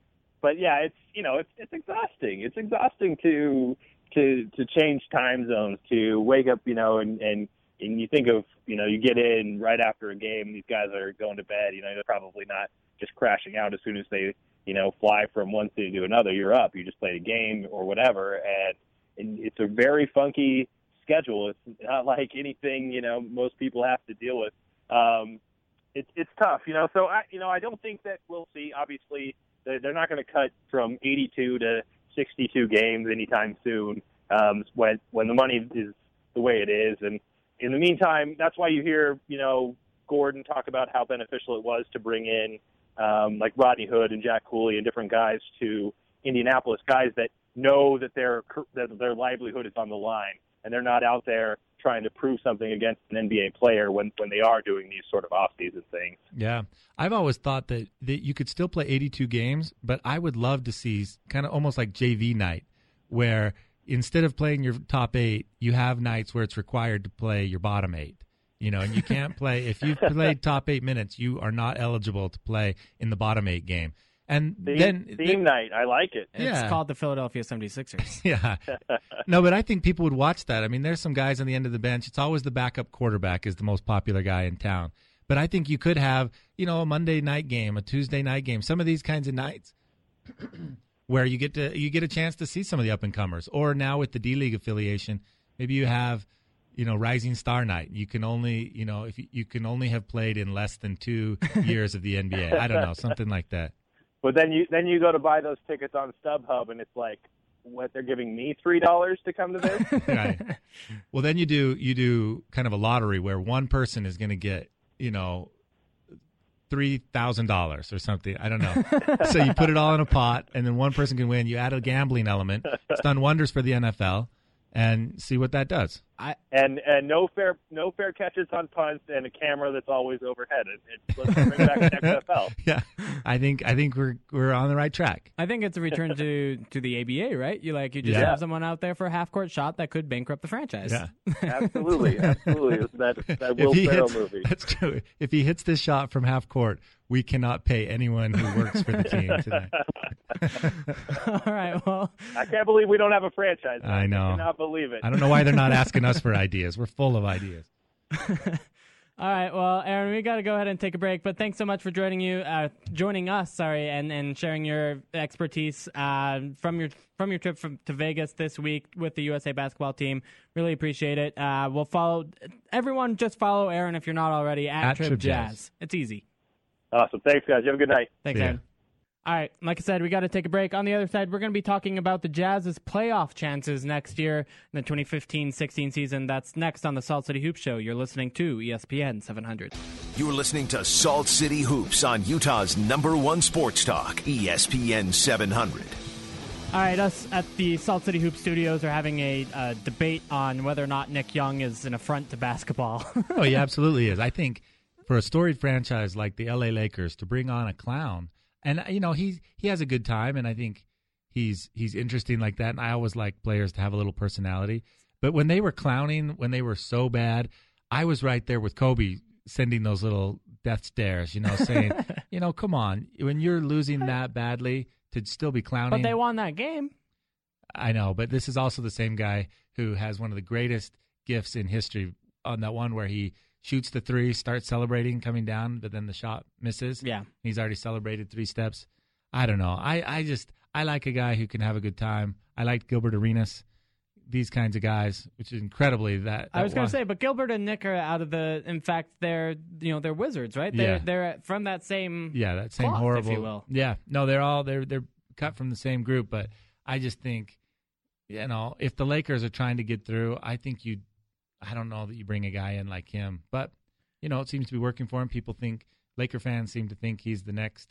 but yeah, it's you know it's it's exhausting. It's exhausting to to to change time zones, to wake up, you know, and and and you think of you know you get in right after a game. These guys are going to bed. You know, they're probably not just crashing out as soon as they you know fly from one city to another. You're up. You just played a game or whatever, and, and it's a very funky schedule. It's not like anything you know most people have to deal with. Um, it's it's tough, you know. So I, you know, I don't think that we'll see. Obviously, they're, they're not going to cut from 82 to 62 games anytime soon. Um, when when the money is the way it is, and in the meantime, that's why you hear you know Gordon talk about how beneficial it was to bring in um, like Rodney Hood and Jack Cooley and different guys to Indianapolis, guys that know that their that their livelihood is on the line, and they're not out there trying to prove something against an NBA player when when they are doing these sort of off-season things. Yeah. I've always thought that, that you could still play 82 games, but I would love to see kind of almost like JV night where instead of playing your top eight, you have nights where it's required to play your bottom eight. You know, and you can't play if you've played top eight minutes, you are not eligible to play in the bottom eight game. And Theme, then theme night, I like it. It's Yeah. called the Philadelphia 76ers. yeah. No, but I think people would watch that. I mean, there's some guys on the end of the bench. It's always the backup quarterback is the most popular guy in town. But I think you could have, you know, a Monday night game, a Tuesday night game, some of these kinds of nights where you get to you get a chance to see some of the up and comers. Or now with the D League affiliation, maybe you have, you know, Rising Star Night. You can only, you know, if you, you can only have played in less than two years of the NBA. I don't know, something like that. But then you then you go to buy those tickets on StubHub, and it's like, what they're giving me three dollars to come to this? right. Well, then you do you do kind of a lottery where one person is going to get you know three thousand dollars or something. I don't know. so you put it all in a pot, and then one person can win. You add a gambling element. It's done wonders for the NFL, and see what that does. And and no fair no fair catches on punts, and a camera that's always overhead. It, it, let's bring back the XFL. Yeah, I think I think we're we're on the right track. I think it's a return to, to the ABA, right? You like you just Yeah. have someone out there for a half court shot that could bankrupt the franchise. Yeah. Absolutely, absolutely. It's that that Will if he Ferrell hits, movie. That's true. If he hits this shot from half court, we cannot pay anyone who works for the team today. All right. Well, I can't believe we don't have a franchise. I know. I cannot believe it. I don't know why they're not asking us for ideas. We're full of ideas. all right. Well, Aaron, we got to go ahead and take a break. But thanks so much for joining you, uh, joining us. Sorry, and, and sharing your expertise uh, from your from your trip from, to Vegas this week with the USA basketball team. Really appreciate it. Uh, we'll follow everyone. Just follow Aaron if you're not already at, At Trip, Trip Jazz. Jazz. It's easy. Awesome. Thanks, guys. You have a good night. Thanks, See ya. Aaron. All right, like I said, we got to take a break. On the other side, we're going to be talking about the Jazz's playoff chances next year in the 2015-16 season. That's next on the Salt City Hoops Show. You're listening to ESPN 700. You're listening to Salt City Hoops on Utah's number one sports talk, ESPN 700. All right, us at the Salt City Hoop Studios are having a uh, debate on whether or not Nick Young is an affront to basketball. Oh, he absolutely is. I think for a storied franchise like the LA Lakers to bring on a clown, and uh, you know he he has a good time, and I think he's he's interesting like that. And I always like players to have a little personality. But when they were clowning, when they were so bad, I was right there with Kobe sending those little death stares, you know, saying, you know, come on, when you're losing that badly to still be clowning. but they won that game. I know, but this is also the same guy who has one of the greatest gifts in history on that one where he shoots the three, starts celebrating coming down, but then the shot misses. Yeah. He's already celebrated three steps. I don't know. I, I just I like a guy who can have a good time. I liked Gilbert Arenas, these kinds of guys, which is incredibly that. I was going to say, but Gilbert and Nick are out of the. In fact, they're you know they're wizards, right? They're Yeah. they're from that same. yeah, that same cloth, if horrible. you will. Yeah, no, they're all they're they're cut from the same group, but I just think, you know, if the Lakers are trying to get through, I think you, I don't know that you bring a guy in like him, but you know, it seems to be working for him. People think Laker fans seem to think he's the next,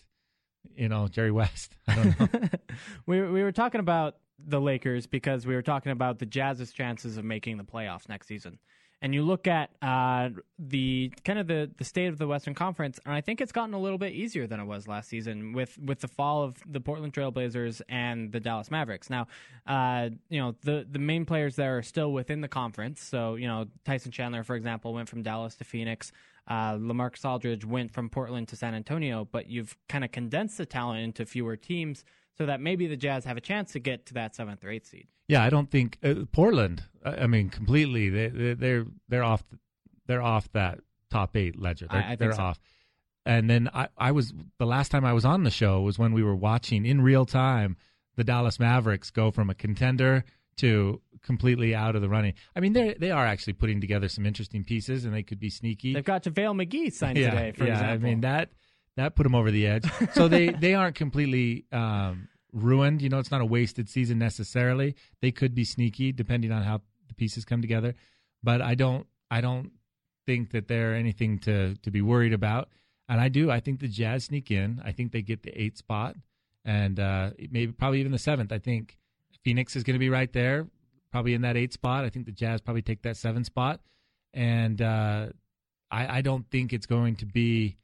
you know, Jerry West. I don't know. we we were talking about the Lakers because we were talking about the Jazz's chances of making the playoffs next season. And you look at uh, the kind of the, the state of the Western Conference, and I think it's gotten a little bit easier than it was last season with, with the fall of the Portland Trailblazers and the Dallas Mavericks. Now, uh, you know the the main players there are still within the conference. So you know Tyson Chandler, for example, went from Dallas to Phoenix. Uh, Lamarcus Aldridge went from Portland to San Antonio, but you've kind of condensed the talent into fewer teams so that maybe the Jazz have a chance to get to that seventh or eighth seed. Yeah, I don't think uh, Portland. I mean, completely. They, they they're they're off. They're off that top eight ledger. They're, I, I they're so. off. And then I, I was the last time I was on the show was when we were watching in real time the Dallas Mavericks go from a contender to completely out of the running. I mean, they they are actually putting together some interesting pieces, and they could be sneaky. They've got JaVale McGee signed yeah, today, for yeah, example. I mean that that put them over the edge. So they they aren't completely um, ruined. You know, it's not a wasted season necessarily. They could be sneaky depending on how the pieces come together, but I don't I don't think that they're anything to to be worried about. And I do. I think the Jazz sneak in. I think they get the eighth spot, and uh, maybe probably even the seventh. I think Phoenix is going to be right there, probably in that eighth spot. I think the Jazz probably take that seventh spot, and uh, I, I don't think it's going to be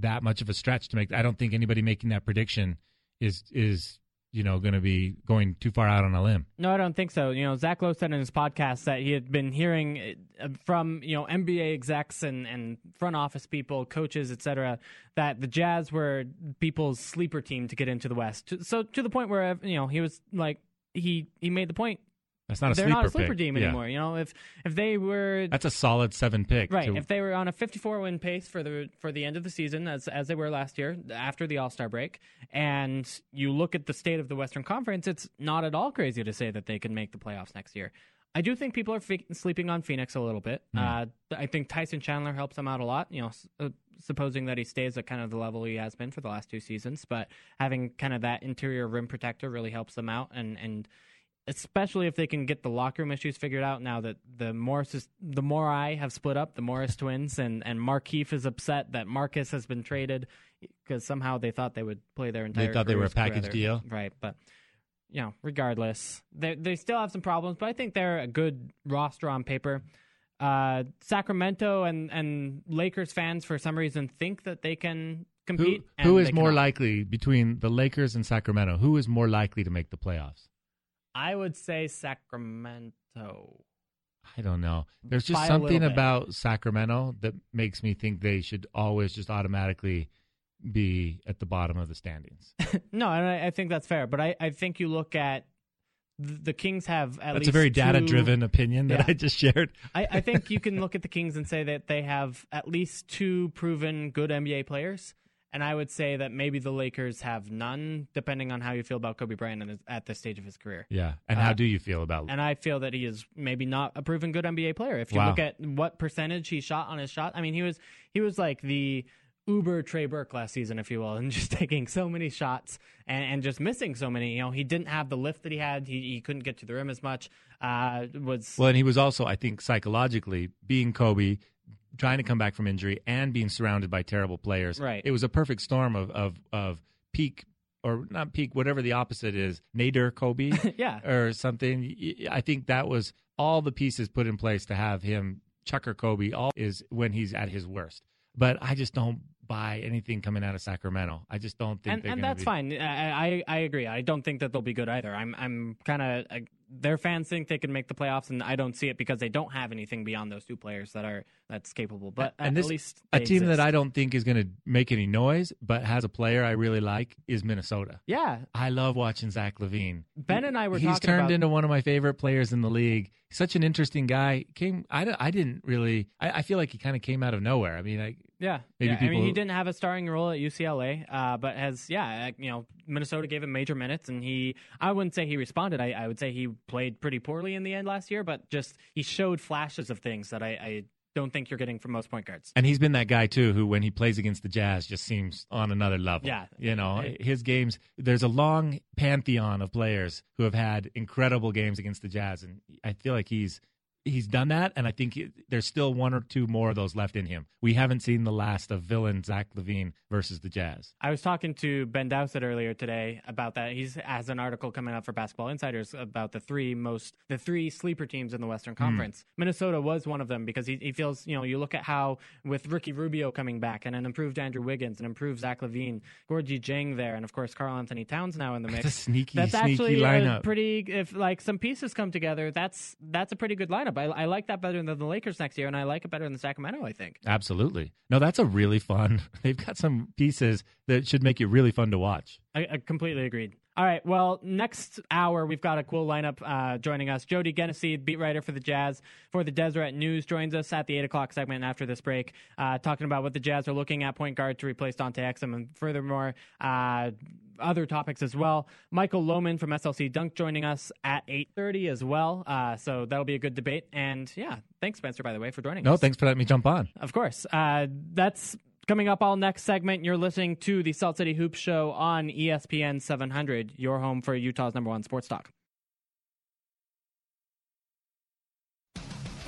that much of a stretch to make. I don't think anybody making that prediction is is you know going to be going too far out on a limb. No, I don't think so. You know, Zach Lowe said in his podcast that he had been hearing uh, from you know NBA execs and, and front office people, coaches, etc., that the Jazz were people's sleeper team to get into the West. So to the point where you know he was like he he made the point. That's not a They're sleeper not a sleeper pick. team anymore. You know, if if they were That's a solid seven pick. Right. to- If they were on a 54 win pace for the for the end of the season, as as they were last year after the All Star break, and you look at the state of the Western Conference, it's not at all crazy to say that they can make the playoffs next year. I do think people are fe- sleeping on Phoenix a little bit. Uh, I think Tyson Chandler helps them out a lot. You know, s- uh, supposing that he stays at kind of the level he has been for the last two seasons, but having kind of that interior rim protector really helps them out, and and especially if they can get the locker room issues figured out now that the Morris is, the Morai have split up, the Morris twins, and and Markieff is upset that Marcus has been traded because somehow they thought they would play their entire. They thought they were a package deal? right? But you know, regardless, they they still have some problems, but I think they're a good roster on paper. Uh, Sacramento and and Lakers fans for some reason think that they can compete. who and is more cannot. likely between the Lakers and Sacramento? Who is more likely to make the playoffs? I would say Sacramento. I don't know. There's just By a something bit. about Sacramento that makes me think they should always just automatically be at the bottom of the standings. No, and I, I think that's fair. But I, I think you look at th- the Kings have at That's least a very two- data-driven opinion that Yeah. I just shared. I, I think you can look at the Kings and say that they have at least two proven good NBA players. And I would say that maybe the Lakers have none, depending on how you feel about Kobe Bryant at this stage of his career. Yeah. And Uh, how do you feel about And I feel that he is maybe not a proven good NBA player. If you Wow. look at what percentage he shot on his shot, I mean, he was he was like the Uber Trey Burke last season, if you will, and just taking so many shots and, and just missing so many. You know, he didn't have the lift that he had. He, he couldn't get to the rim as much. Uh, was Well, and he was also, I think, psychologically being Kobe, trying to come back from injury, and being surrounded by terrible players. Right. It was a perfect storm of of of peak or not peak, whatever the opposite is, Nadir Kobe yeah. or something. I think that was all the pieces put in place to have him Chucker Kobe. All is when he's at his worst. But I just don't buy anything coming out of Sacramento. I just don't think and, and that's be- fine. I, I I agree. I don't think that they'll be good either. I'm I'm kind of their fans think they can make the playoffs, and I don't see it because they don't have anything beyond those two players that are that's capable. But And at this- least A team that. I don't think is going to make any noise, but has a player I really like is Minnesota. yeah. I love watching Zach LaVine. Ben and I were He's turned about into one of my favorite players in the league. Such an interesting guy. Came, I, I didn't really. I, I feel like he kind of came out of nowhere. I mean, I, Yeah, Maybe yeah. I mean, he didn't have a starring role at UCLA, uh, but has yeah, uh, you know, Minnesota gave him major minutes, and he. I wouldn't say he responded. I, I would say he played pretty poorly in the end last year, but just he showed flashes of things that I, I don't think you're getting from most point guards. and he's been that guy too, who when he plays against the Jazz, just seems on another level. Yeah. you know, his games. There's a long pantheon of players who have had incredible games against the Jazz, and I feel like he's he's done that, and I think he, there's still one or two more of those left in him. We haven't seen the last of villain Zach LaVine versus the Jazz. I was talking to Ben Dowsett earlier today about that. He's has an article coming out for Basketball Insiders about the three most the three sleeper teams in the Western Conference. Mm. Minnesota was one of them because he, he feels you know you look at how with Ricky Rubio coming back and an improved Andrew Wiggins and improved Zach LaVine, Gorgui Dieng there, and of course Karl-Anthony Towns now in the mix. That's a sneaky, that's sneaky actually lineup. pretty. If like some pieces come together, that's that's a pretty good lineup. I, I like that better than the Lakers next year, and I like it better than Sacramento. I think absolutely. No, that's a really fun. They've got some pieces that should make it really fun to watch. I, I completely agreed. All right. Well, next hour we've got a cool lineup uh, joining us. Jody Genessy, beat writer for the Jazz for the Deseret News, joins us at the eight o'clock segment after this break, uh, talking about what the Jazz are looking at point guard to replace Dante Exum, and furthermore, uh, other topics as well. Michael Lohman from SLC Dunk joining us at eight thirty as well. Uh, so that'll be a good debate. And yeah, thanks Spencer by the way for joining no, us. No, thanks for letting me jump on. Of course. Uh, that's Coming up all next segment, you're listening to the Salt City Hoops Show on ESPN 700, your home for Utah's number one sports talk.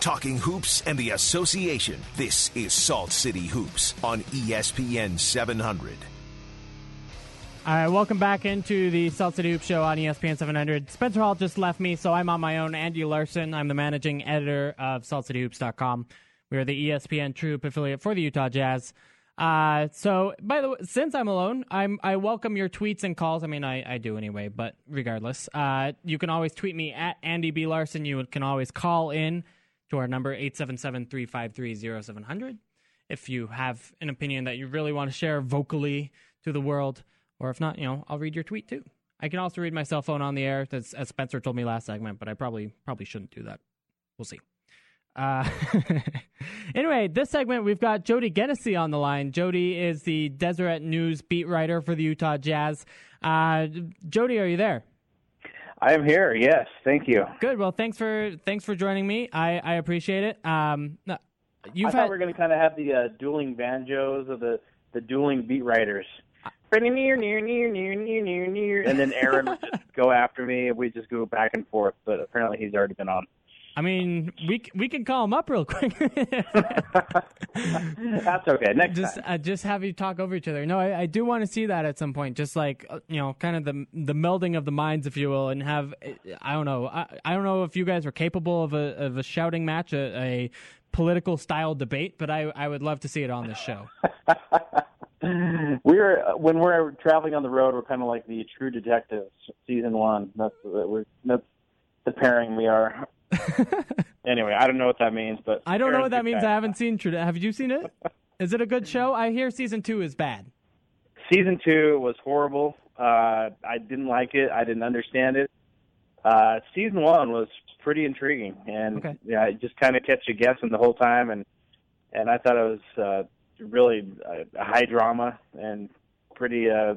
Talking hoops and the association. This is Salt City Hoops on ESPN 700. All right, welcome back into the Salt City Hoops Show on ESPN 700. Spencer Hall just left me, so I'm on my own. Andy Larsen, I'm the managing editor of SaltCityHoops.com. We are the ESPN TrueHoop affiliate for the Utah Jazz. Uh, so by the way, since I'm alone, I'm I welcome your tweets and calls. I mean, I, I do anyway, but regardless, uh, you can always tweet me at Andy B Larsen. You can always call in to our number 877-353-0700 if you have an opinion that you really want to share vocally to the world, or if not, you know, I'll read your tweet too. I can also read my cell phone on the air, as, as Spencer told me last segment, but I probably probably shouldn't do that. We'll see. Uh, anyway, this segment we've got Jody Genessy on the line. Jody is the Deseret News beat writer for the Utah Jazz. Uh, Jody, are you there? I am here. Yes, thank you. Good. Well, thanks for thanks for joining me. I, I appreciate it. Um, you've I thought had... we are going to kind of have the uh, dueling banjos of the the dueling beat writers. Near, near, near, near, near, near, near, and then Aaron would just go after me, and we just go back and forth. But apparently, he's already been on. I mean, we we can call him up real quick. That's okay. Next just time. Uh, just have you talk over each other. No, I, I do want to see that at some point. Just like uh, you know, kind of the the melding of the minds, if you will, and have I don't know. I, I don't know if you guys are capable of a of a shouting match, a, a political style debate, but I I would love to see it on this show. we're when we're traveling on the road, we're kind of like the True Detectives season one. That's we're that's the pairing we are. anyway, I don't know what that means, but I don't know what that means. I haven't seen True. Have you seen it? Is it a good show? I hear season two is bad. Season two was horrible. Uh, I didn't like it. I didn't understand it. Uh, season one was pretty intriguing, and okay. yeah, it just kind of kept you guessing the whole time, and and I thought it was uh, really a, a high drama and pretty uh,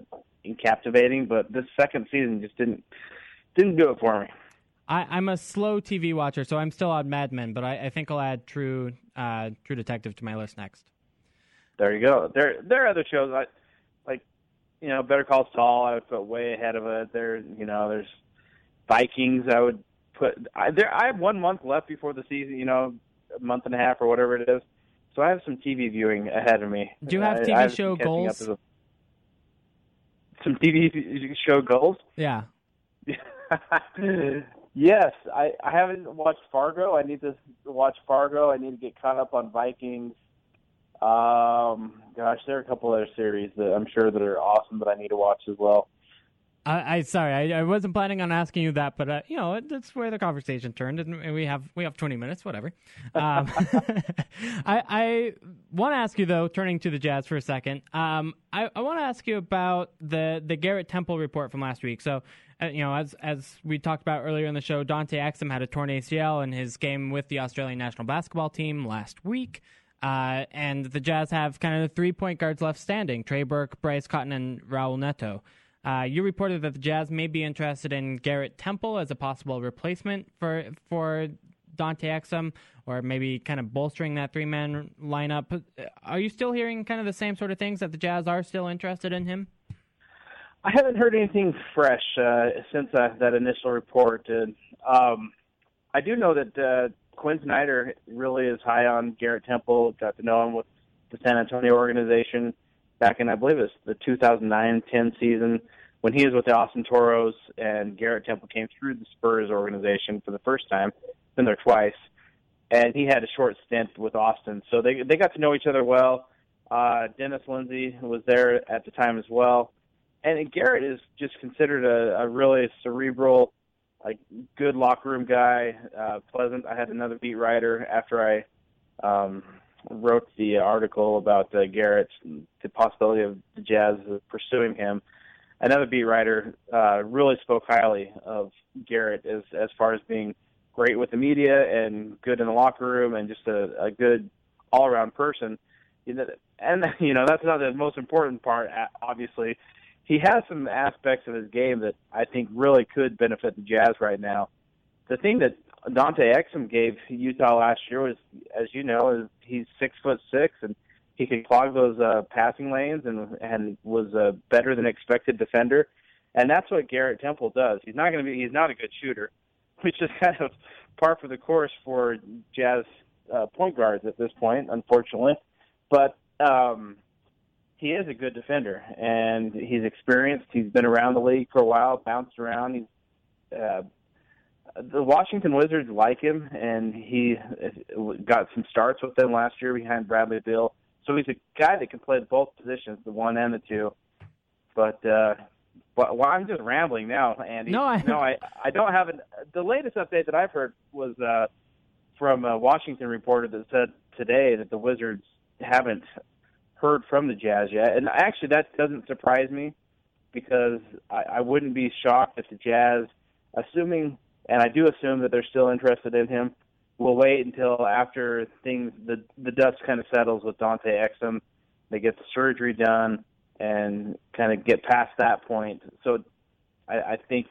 captivating. But this second season just didn't didn't do it for me. I, am a slow TV watcher, so I'm still on Mad Men, but I, I think I'll add True uh, True Detective to my list next. There you go. There there are other shows I, like, you know, Better Call Saul. I would put way ahead of it. There, you know, there's Vikings. I would put. I, there. I have one month left before the season. You know, a month and a half or whatever it is. So I have some TV viewing ahead of me. Do you have TV I, I show goals? Some TV show goals? Yeah. Yes, I, I haven't watched Fargo. I need to watch Fargo. I need to get caught up on Vikings. Um, gosh, there are a couple other series that I'm sure that are awesome that I need to watch as well. I, I sorry, I, I, wasn't planning on asking you that, but uh, you know that's where the conversation turned, and we have we have 20 minutes, whatever. Um, I, I want to ask you though, turning to the Jazz for a second. Um, I, I want to ask you about the the Garrett Temple report from last week. So uh, you know, as as we talked about earlier in the show, Dante Exum had a torn ACL in his game with the Australian national basketball team last week. Uh, and the Jazz have kind of the three point guards left standing Trey Burke, Bryce Cotton, and Raul Neto. Uh, you reported that the Jazz may be interested in Garrett Temple as a possible replacement for for Dante Exum, or maybe kind of bolstering that three man lineup. Are you still hearing kind of the same sort of things that the Jazz are still interested in him? I haven't heard anything fresh uh, since uh, that initial report. Um, I do know that uh, Quin Snyder really is high on Garrett Temple. Got to know him with the San Antonio organization back in, I believe, it's the 2009-10 season when he was with the Austin Toros and Garrett Temple came through the Spurs organization for the first time. Been there twice, and he had a short stint with Austin, so they they got to know each other well. Uh, Dennis Lindsey was there at the time as well, and Garrett is just considered a, a really cerebral, like good locker room guy, uh, pleasant. I had another beat writer after I um, wrote the article about uh, Garrett, the possibility of the Jazz pursuing him. Another beat writer uh, really spoke highly of Garrett as as far as being great with the media and good in the locker room and just a, a good all around person. You know, and you know that's not the most important part. Obviously, he has some aspects of his game that I think really could benefit the Jazz right now. The thing that Dante Exum gave Utah last year was, as you know, he's six foot six and he could clog those uh, passing lanes and and was a better than expected defender. And that's what Garrett Temple does. He's not going to be. He's not a good shooter, which is kind of par for the course for Jazz uh, point guards at this point, unfortunately. But um, he is a good defender, and he's experienced. He's been around the league for a while, bounced around. He's uh, the Washington Wizards like him, and he got some starts with them last year behind Bradley Beal. So he's a guy that can play both positions, the one and the two. But uh, well, well I'm just rambling now, Andy. No, I no, I I don't have an. The latest update that I've heard was uh, from a Washington reporter that said today that the Wizards haven't heard from the Jazz yet, and actually that doesn't surprise me because I, I wouldn't be shocked if the Jazz, assuming and I do assume that they're still interested in him. We'll wait until after things the the dust kind of settles with Dante Exum. They get the surgery done and kind of get past that point. So I, I think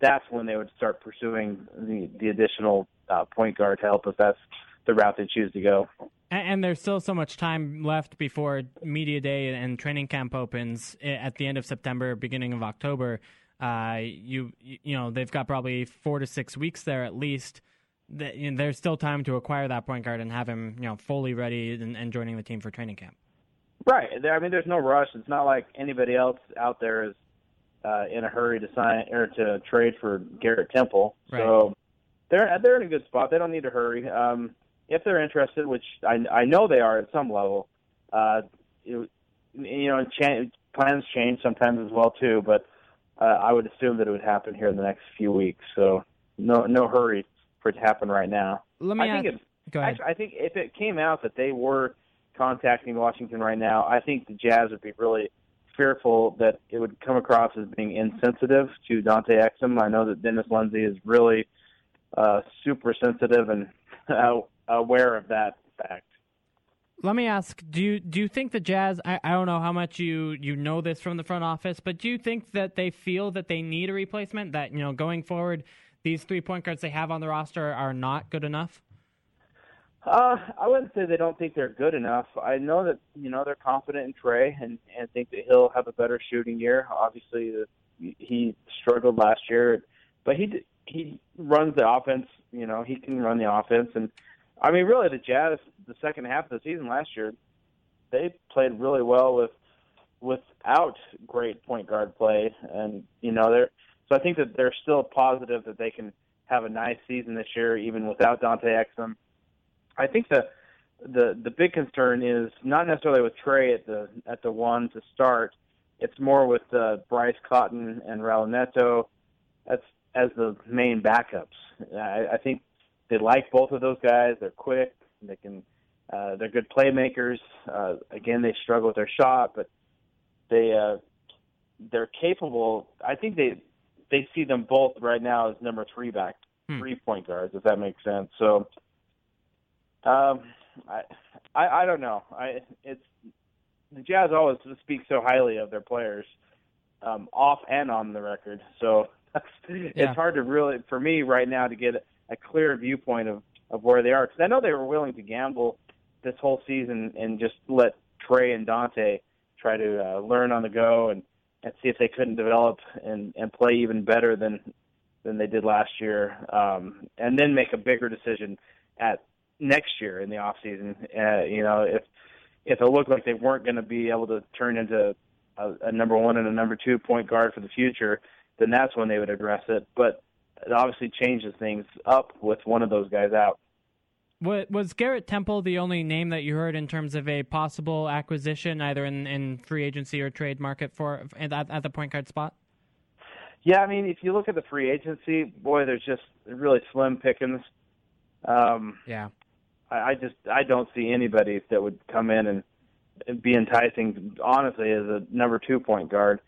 that's when they would start pursuing the the additional uh, point guard to help if that's the route they choose to go. And, there's still so much time left before media day and training camp opens at the end of September, beginning of October. Uh, you you know they've got probably four to six weeks there at least. That, you know, there's still time to acquire that point guard and have him you know fully ready and, and joining the team for training camp. Right. I mean, there's no rush. It's not like anybody else out there is uh, in a hurry to sign or to trade for Garrett Temple. Right. So they're they're in a good spot. They don't need to hurry. Um, if they're interested, which I I know they are at some level, uh, it, you know, plans change sometimes as well too. But uh, I would assume that it would happen here in the next few weeks. So no no hurry for it to happen right now. Let me I ask, think if, go ahead. Actually, I think if it came out that they were contacting Washington right now, I think the Jazz would be really fearful that it would come across as being insensitive to Dante Exum. I know that Dennis Lindsey is really uh, super sensitive and uh, aware of that fact. Let me ask: Do you do you think the Jazz? I, I don't know how much you you know this from the front office, but do you think that they feel that they need a replacement? That you know, going forward, these three point guards they have on the roster are not good enough. Uh, I wouldn't say they don't think they're good enough. I know that you know they're confident in Trey and and think that he'll have a better shooting year. Obviously, the, he struggled last year, but he he runs the offense. You know, he can run the offense, and I mean, really, the Jazz, the second half of the season last year, they played really well with without great point guard play, and you know they're so I think that they're still positive that they can have a nice season this year even without Dante Exum. I think the the the big concern is not necessarily with Trey at the at the one to start. It's more with uh, Bryce Cotton and Raul as as the main backups. I, I think they like both of those guys. They're quick. They can. Uh, they're good playmakers. Uh, again, they struggle with their shot, but they uh, they're capable. I think they they see them both right now as number three back, hmm. three point guards. If that makes sense. So, um, I, I I don't know. I it's the Jazz always speak so highly of their players, um, off and on the record. So it's yeah. hard to really for me right now to get a clear viewpoint of of where they are. Because I know they were willing to gamble this whole season and just let Trey and Dante try to uh, learn on the go and and see if they couldn't develop and and play even better than than they did last year, um, and then make a bigger decision at next year in the off season. Uh, you know, if if it looked like they weren't going to be able to turn into a, a number one and a number two point guard for the future, then that's when they would address it. But it obviously changes things up with one of those guys out. Was Garrett Temple the only name that you heard in terms of a possible acquisition, either in, in free agency or trade market for at, at the point guard spot? Yeah, I mean, if you look at the free agency, boy, there's just really slim pickings. Um, yeah, I, I just I don't see anybody that would come in and, and be enticing. Honestly, as a number two point guard.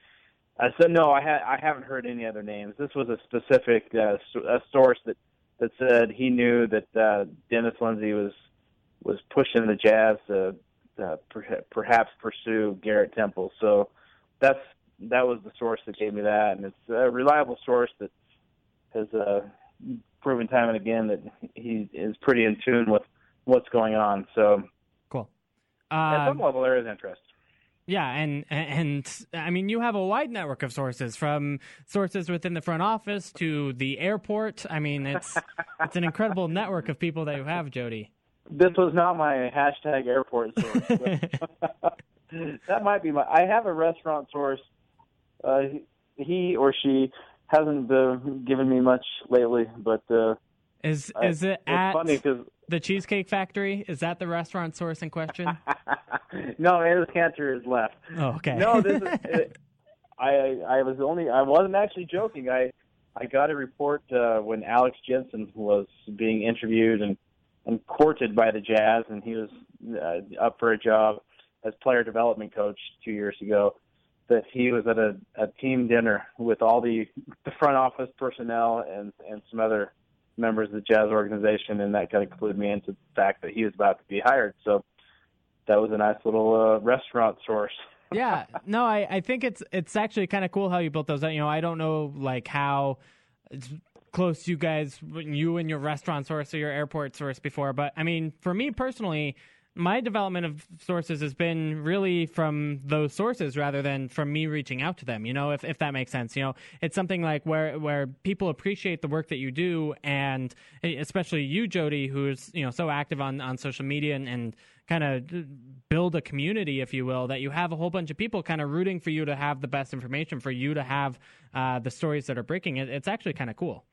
Uh, so no, I ha- I haven't heard any other names. This was a specific uh, a source that that said he knew that uh, Dennis Lindsey was was pushing the Jazz to uh, per- perhaps pursue Garrett Temple. So that's that was the source that gave me that, and it's a reliable source that has uh, proven time and again that he is pretty in tune with what's going on. So cool. Uh, at some level, there is interest. Yeah, and and I mean, you have a wide network of sources from sources within the front office to the airport. I mean, it's it's an incredible network of people that you have, Jody. This was not my hashtag airport source. that might be my. I have a restaurant source. Uh, he or she hasn't uh, given me much lately, but uh, is is it I, at funny cause, the Cheesecake Factory? Is that the restaurant source in question? no, Enes Kanter is left. Oh, okay. No, this is. It, I I was only I wasn't actually joking. I I got a report uh, when Alex Jensen was being interviewed and and courted by the Jazz, and he was uh, up for a job as player development coach two years ago. That he was at a, a team dinner with all the the front office personnel and and some other members of the Jazz organization, and that kind of clued me into the fact that he was about to be hired. So that was a nice little uh, restaurant source. yeah, no, I, I think it's it's actually kind of cool how you built those. You know, I don't know like how close you guys, you and your restaurant source or your airport source before, but I mean, for me personally, my development of sources has been really from those sources rather than from me reaching out to them you know if, if that makes sense you know. It's something like where where people appreciate the work that you do and especially you jody who's you know so active on on social media and, and kind of build a community if you will that you have a whole bunch of people kind of rooting for you to have the best information for you to have uh, the stories that are breaking. It, it's actually kind of cool.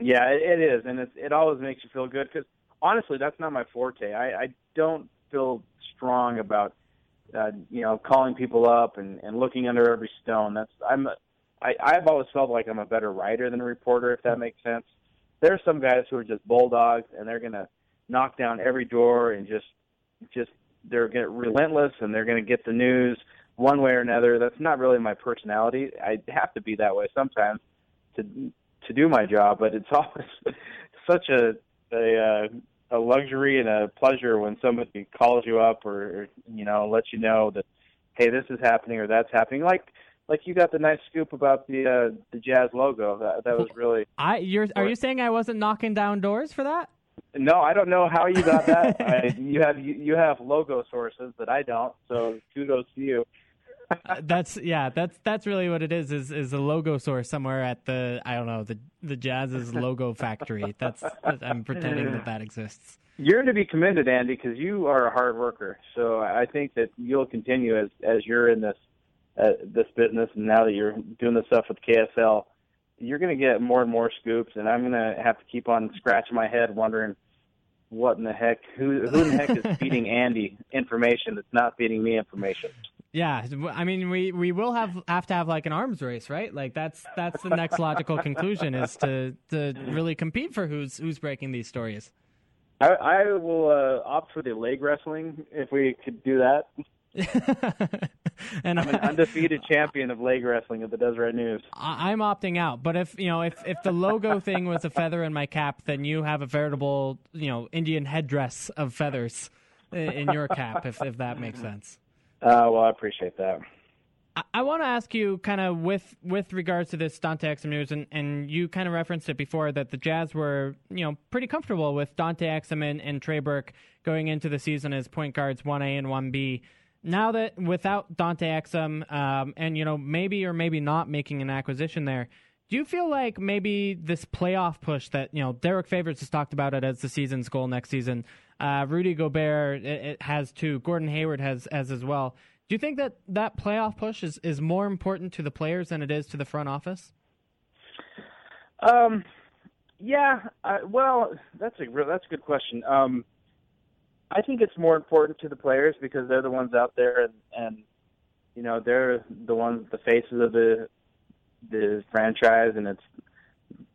Yeah it, it is and it, it always makes you feel good because honestly that's not my forte. I, I don't feel strong about uh, you know calling people up and, and looking under every stone. That's I'm I, I've always felt like I'm a better writer than a reporter, if that makes sense. There are some guys who are just bulldogs and they're gonna knock down every door and just just they're gonna relentless and they're gonna get the news one way or another. That's not really my personality. I have to be that way sometimes to to do my job, but it's always such a a uh, a luxury and a pleasure when somebody calls you up or, you know lets you know that hey this is happening or that's happening. Like like you got the nice scoop about the uh, the jazz logo. That that was really I you're are you saying I wasn't knocking down doors for that? No I don't know how you got that. I, you have you, you have logo sources that I don't so kudos to you that's yeah that's that's really what it is is is a logo source somewhere at the i don't know the the jazz's logo factory. That's i'm pretending that that exists. You're to be commended andy because you are a hard worker. So i think that you'll continue as as you're in this uh, this business and now that you're doing the stuff with ksl you're going to get more and more scoops and i'm going to have to keep on scratching my head wondering what in the heck who who in the heck is feeding andy information that's not feeding me information yeah, I mean, we, we will have have to have like an arms race, right? Like that's that's the next logical conclusion is to to really compete for who's who's breaking these stories. I, I will uh, opt for the leg wrestling if we could do that. and I'm an undefeated champion of leg wrestling at the Deseret News. I'm opting out, but if you know, if if the logo thing was a feather in my cap, then you have a veritable, you know, Indian headdress of feathers in your cap, if if that makes sense. Uh, well, I appreciate that. I, want to ask you, kind of with with regards to this Dante Exum news, and, and you kind of referenced it before that the Jazz were, you know, pretty comfortable with Dante Exum and, and Trey Burke going into the season as point guards one A and one B. Now that without Dante Exum, um, and you know maybe or maybe not making an acquisition there, Do you feel like maybe this playoff push that you know Derrick Favors has talked about it as the season's goal next season? Uh, Rudy Gobert it, it has too. Gordon Hayward has as as well. Do you think that that playoff push is, is more important to the players than it is to the front office? Um, yeah. Uh, well, that's a real, that's a good question. Um, I think it's more important to the players because they're the ones out there and, and you know they're the ones the faces of the the franchise and it's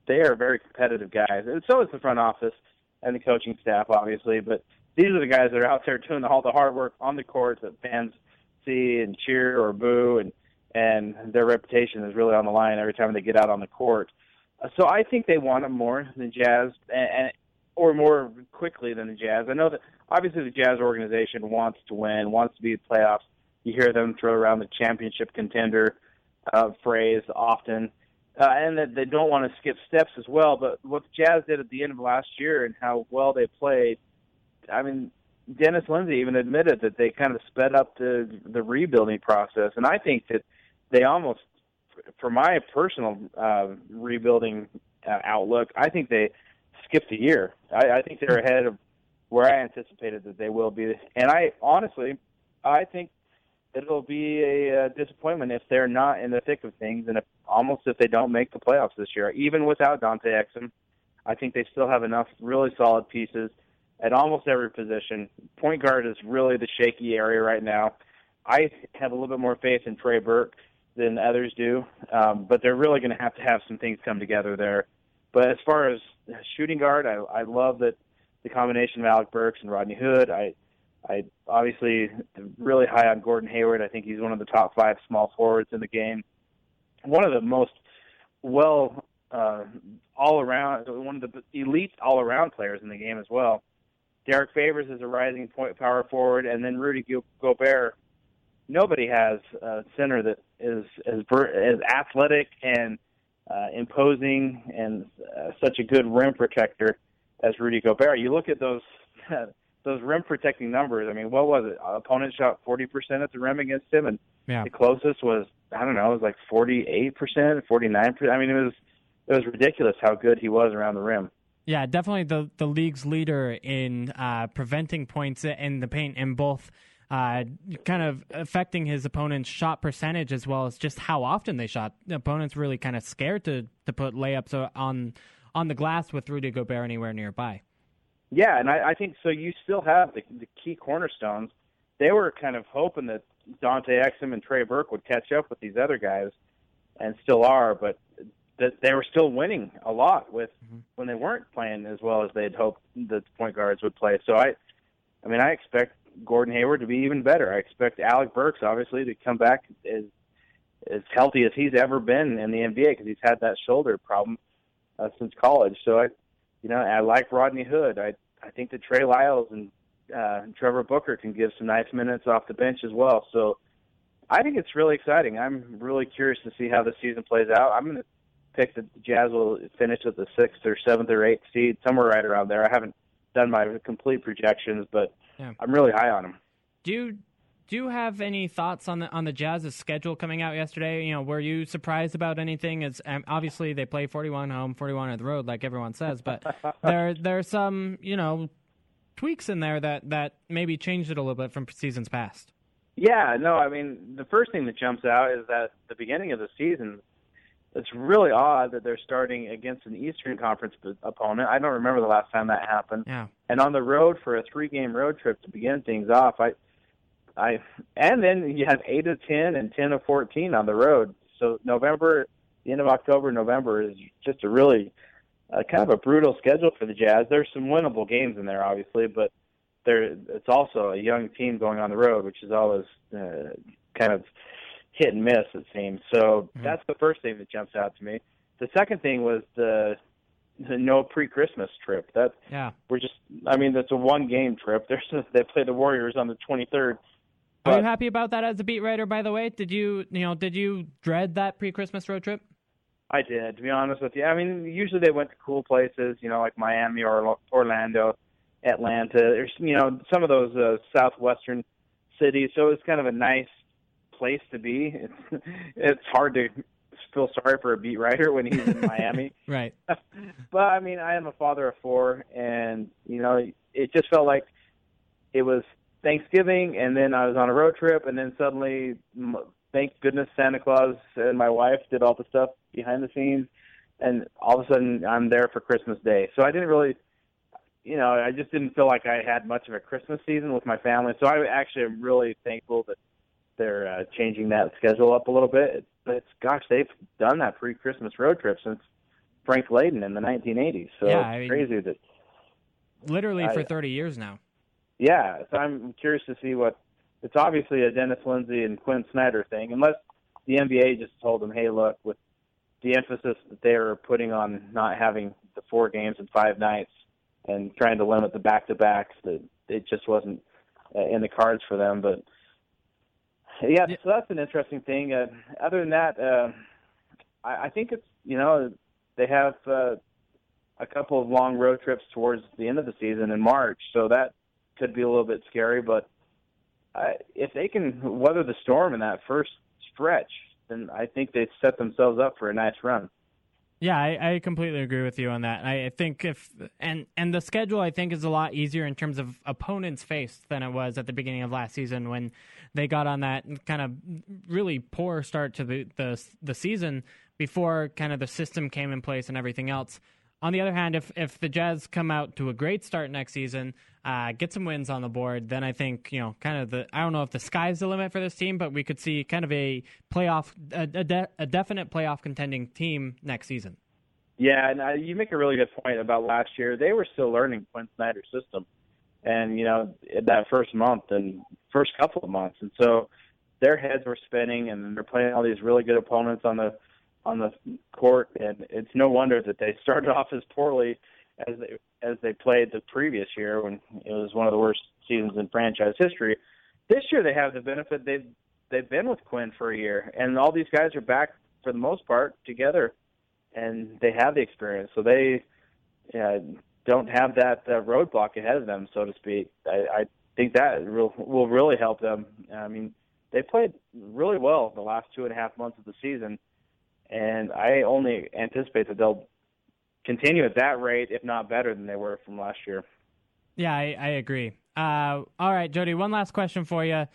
they are very competitive guys and so is the front office and the coaching staff obviously but these are the guys that are out there doing all the hard work on the court that fans see and cheer or boo and and their reputation is really on the line every time they get out on the court so I think they want them more than Jazz and, and or more quickly than the Jazz. I know that obviously the Jazz organization wants to win, wants to be the playoffs. You hear them throw around the championship contender uh, phrase often, uh, and that they don't want to skip steps as well. But what the Jazz did at the end of last year and how well they played, I mean, Dennis Lindsey even admitted that they kind of sped up the the rebuilding process, and I think that they almost, for my personal uh, rebuilding uh, outlook, I think they skipped a year. I, I think they're ahead of where I anticipated that they will be. And I honestly, I think it'll be a, a disappointment if they're not in the thick of things, and if, almost if they don't make the playoffs this year, even without Dante Exum. I think they still have enough really solid pieces at almost every position. Point guard is really the shaky area right now. I have a little bit more faith in Trey Burke than others do, um, but they're really going to have to have some things come together there. But as far as shooting guard, I, I love that the combination of Alec Burks and Rodney Hood. I, I obviously really high on Gordon Hayward. I think he's one of the top five small forwards in the game. One of the most well uh, all around, one of the elite all around players in the game as well. Derrick Favors is a rising point power forward, and then Rudy Gobert. Nobody has a center that is as as athletic and uh, imposing and uh, such a good rim protector as Rudy Gobert. You look at those those rim protecting numbers. I mean, what was it? Opponent shot 40% at the rim against him, and yeah. the closest was I don't know, it was like 48%, 49%. I mean, it was it was ridiculous how good he was around the rim. Yeah, definitely the the league's leader in uh, preventing points in the paint in both uh, kind of affecting his opponent's shot percentage as well as just how often they shot. The opponent's really kind of scared to to put layups on on the glass with Rudy Gobert anywhere nearby. Yeah, and I, I think so. You still have the, the key cornerstones. They were kind of hoping that Dante Exum and Trey Burke would catch up with these other guys, and still are, but that they were still winning a lot with mm-hmm. when they weren't playing as well as they'd hoped the point guards would play. So I, I mean, I expect Gordon Hayward to be even better. I expect Alec Burks obviously to come back as as healthy as he's ever been in the NBA because he's had that shoulder problem uh, since college. So I, you know, I like Rodney Hood. I I think that Trey Lyles and uh, Trevor Booker can give some nice minutes off the bench as well. So I think it's really exciting. I'm really curious to see how the season plays out. I'm going to pick that the Jazz will finish with the sixth or seventh or eighth seed, somewhere right around there. I haven't done my complete projections, but yeah. I'm really high on them. Do you do you have any thoughts on the on the Jazz's schedule coming out yesterday? You know, were you surprised about anything? As um, obviously they play 41 home, 41 on the road, like everyone says, but there there's some you know tweaks in there that that maybe changed it a little bit from seasons past. Yeah, no, I mean the first thing that jumps out is that the beginning of the season it's really odd that they're starting against an Eastern Conference opponent. I don't remember the last time that happened. Yeah. And on the road for a three-game road trip to begin things off, I, I, and then you have eight of ten and ten of fourteen on the road. So November, the end of October, November is just a really uh, kind of a brutal schedule for the Jazz. There's some winnable games in there, obviously, but there it's also a young team going on the road, which is always uh, kind of hit and miss it seems. So mm-hmm. that's the first thing that jumps out to me. The second thing was the the no pre-Christmas trip. That yeah, we're just. I mean, that's a one-game trip. There's they play the Warriors on the 23rd. Are you happy about that as a beat writer? By the way, did you you know did you dread that pre-Christmas road trip? I did, to be honest with you. I mean, usually they went to cool places, you know, like Miami or Orlando, Atlanta. There's you know some of those uh, southwestern cities, so it's kind of a nice place to be. It's it's hard to feel sorry for a beat writer when he's in Miami. Right. but I mean, I am a father of four, and you know, it just felt like it was Thanksgiving, and then I was on a road trip, and then suddenly, thank goodness, Santa Claus and my wife did all the stuff behind the scenes, and all of a sudden I'm there for Christmas Day. So I didn't really, you know, I just didn't feel like I had much of a Christmas season with my family. So I actually am really thankful that they're uh, changing that schedule up a little bit. But it's gosh, they've done that pre-Christmas road trip since Frank Layden in the 1980s. So yeah, it's I mean, crazy that literally for 30 years now. Yeah, so I'm curious to see what. It's obviously a Dennis Lindsey and Quin Snyder thing, unless the NBA just told them, "Hey, look, with the emphasis that they're putting on not having the four games in five nights and trying to limit the back-to-backs, that it just wasn't uh, in the cards for them." But yeah, Yeah. so that's an interesting thing. Uh, other than that, uh, I, I think it's you know they have uh, a couple of long road trips towards the end of the season in March, so that could be a little bit scary. But uh, if they can weather the storm in that first stretch, then I think they set themselves up for a nice run. Yeah, I, I completely agree with you on that. I, think if and and the schedule I think is a lot easier in terms of opponents faced than it was at the beginning of last season when they got on that kind of really poor start to the the, the season before kind of the system came in place and everything else. On the other hand, if if the Jazz come out to a great start next season, uh, get some wins on the board, then I think you know kind of the I don't know if the sky's the limit for this team, but we could see kind of a playoff a, a, de- a definite playoff contending team next season. Yeah, and uh, you make a really good point about last year. They were still learning Quin Snyder's system, and you know that first month and first couple of months, and so their heads were spinning, and they're playing all these really good opponents on the on the court, and it's no wonder that they started off as poorly as they as they played the previous year when it was one of the worst seasons in franchise history. This year they have the benefit they've they've been with Quin for a year, and all these guys are back for the most part together, and they have the experience, so they uh, don't have that uh, roadblock ahead of them, so to speak. I, I think that will will really help them. I mean, they played really well the last two and a half months of the season, and I only anticipate that they'll continue at that rate, if not better than they were from last year. Yeah, I, I agree. Uh, all right, Jody. One last question for you.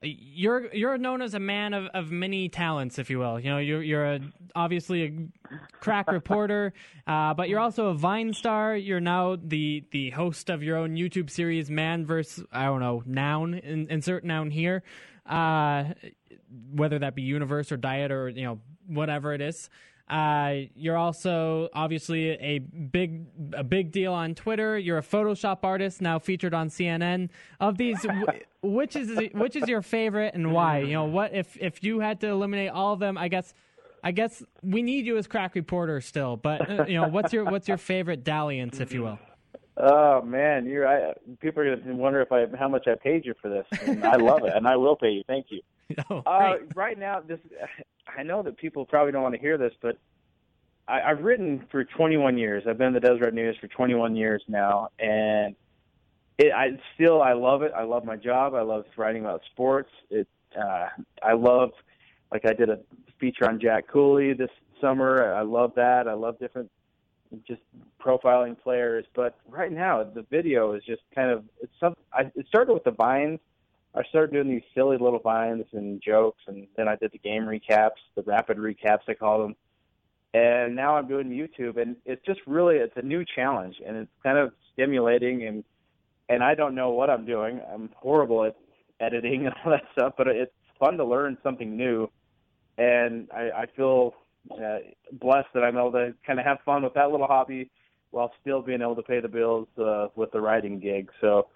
You're you're known as a man of, of many talents, if you will. You know, you're you're a, obviously a crack reporter, uh, but you're also a Vine star. You're now the the host of your own YouTube series, Man vs. I don't know noun. In, insert noun here, uh, whether that be universe or diet or you know whatever it is. Uh, you're also obviously a big a big deal on Twitter. You're a Photoshop artist now featured on CNN. Of these, which is which is your favorite and why? You know, what if if you had to eliminate all of them? I guess I guess we need you as crack reporter still. But uh, you know, what's your what's your favorite dalliance, if you will? Oh man, you're I, people are gonna wonder if I how much I paid you for this. And I love it, and I will pay you. Thank you. Oh, Uh, right now, this I know that people probably don't want to hear this, but I, I've written for 21 years. I've been in the Deseret News for 21 years now, and it, I still I love it. I love my job. I love writing about sports. It uh, I love like I did a feature on Jack Cooley this summer. I love that. I love different just profiling players. But right now, the video is just kind of it's some. I, it started with the vines. I started doing these silly little vines and jokes, and then I did the game recaps, the rapid recaps I call them. And now I'm doing YouTube, and it's just really it's a new challenge, and it's kind of stimulating, and and I don't know what I'm doing. I'm horrible at editing and all that stuff, but it's fun to learn something new, and I, I feel uh, blessed that I'm able to kind of have fun with that little hobby while still being able to pay the bills uh, with the writing gig. So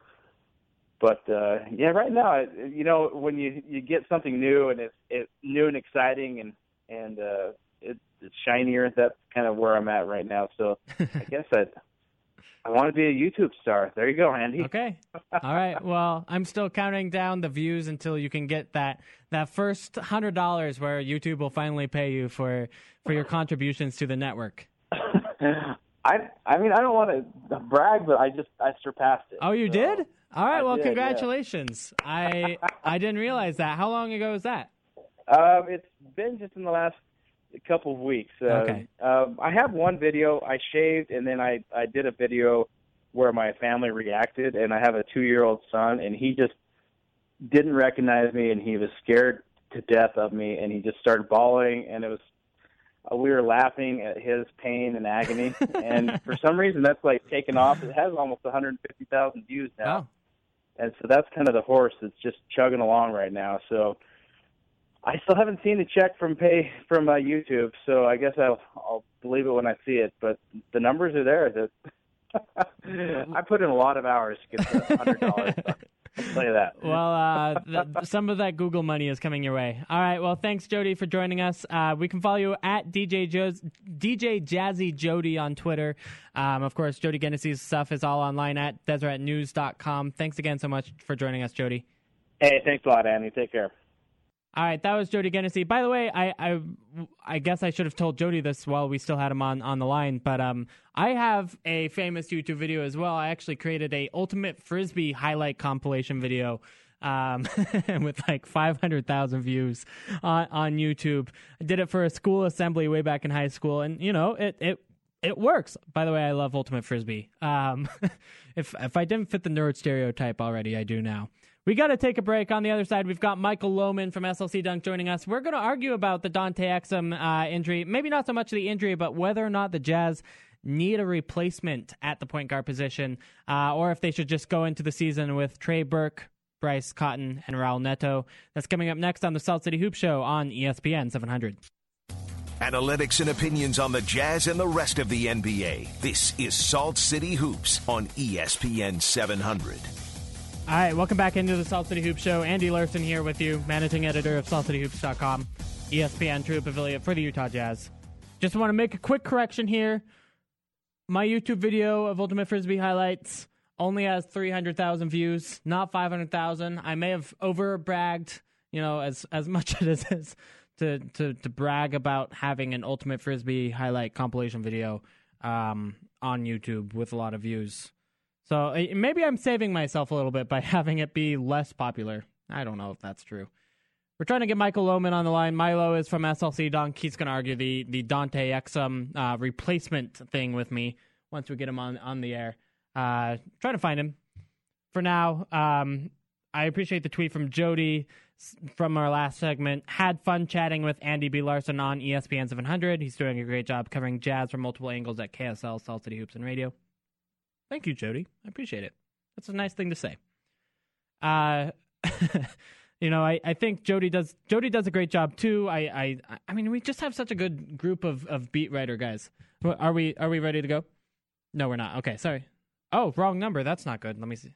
but uh yeah right now you know when you you get something new and it's it's new and exciting and and uh it, it's shinier that's kind of where i'm at right now so i guess i i want to be a youtube star there you go andy Okay. All right. Well, I'm still counting down the views until you can get that that first hundred dollars where YouTube will finally pay you for for your contributions to the network. i i mean i don't want to brag but i just i surpassed it Oh, you So, did? All right. I well, did, yeah. congratulations. I I didn't realize that. How long ago was that? um it's been just in the last couple of weeks. Uh, Okay. Um, I have one video. I shaved, and then I I did a video where my family reacted, and I have a two year old son, and he just didn't recognize me, and he was scared to death of me, and he just started bawling, and it was. Uh, we were laughing at his pain and agony, and for some reason that's like taken off. It has almost 150,000 views now Oh, and so that's kind of the horse that's just chugging along right now. So I still haven't seen a check from pay from uh, YouTube, so I guess I'll I'll believe it when I see it. But the numbers are there. That I put in a lot of hours to get the hundred dollars. You that. well, uh, th- some of that Google money is coming your way. All right. Well, thanks, Jody, for joining us. Uh, we can follow you at DJ Joe's, DJ Jazzy Jody on Twitter. Um, of course, Jody Genessy's stuff is all online at DeseretNews.com. Thanks again so much for joining us, Jody. Hey, thanks a lot, Andy. Take care. All right, that was Jody Genessy. By the way, I, I I guess I should have told Jody this while we still had him on, on the line, but um, I have a famous YouTube video as well. I actually created a ultimate frisbee highlight compilation video. Um, with like 500,000 views on, on YouTube. I did it for a school assembly way back in high school, and you know it it it works. By the way, I love ultimate frisbee. Um, if if I didn't fit the nerd stereotype already, I do now. We got to take a break. On the other side, we've got Michael Lohman from SLC Dunk joining us. We're going to argue about the Dante Exum uh, injury. Maybe not so much the injury, but whether or not the Jazz need a replacement at the point guard position, uh, or if they should just go into the season with Trey Burke, Bryce Cotton, and Raul Neto. That's coming up next on the Salt City Hoop Show on ESPN 700. Analytics and opinions on the Jazz and the rest of the NBA. This is Salt City Hoops on ESPN 700. All right, welcome back into the Salt City Hoop Show. Andy Larsen here with you, managing editor of SaltCityHoops.com, ESPN TrueHoop affiliate for the Utah Jazz. Just want to make a quick correction here. My YouTube video of Ultimate Frisbee highlights only has 300,000 views, not 500,000. I may have over bragged, you know, as as much as it is to, to, to brag about having an Ultimate Frisbee highlight compilation video um, on YouTube with a lot of views. So uh, maybe I'm saving myself a little bit by having it be less popular. I don't know if that's true. We're trying to get Michael Lohman on the line. Milo is from SLC Dunk. He's going to argue the the Dante Exum uh, replacement thing with me once we get him on on the air. Uh, trying to find him. For now, um, I appreciate the tweet from Jody from our last segment. Had fun chatting with Andy B. Larsen on ESPN 700. He's doing a great job covering jazz from multiple angles at KSL, Salt City Hoops and Radio. Thank you, Jody. I appreciate it. That's a nice thing to say. Uh, you know, I, I think Jody does Jody does a great job too. I, I I mean, we just have such a good group of, of beat writer guys. Are we are we ready to go? No, we're not. Okay, sorry. Oh, wrong number. That's not good. Let me see.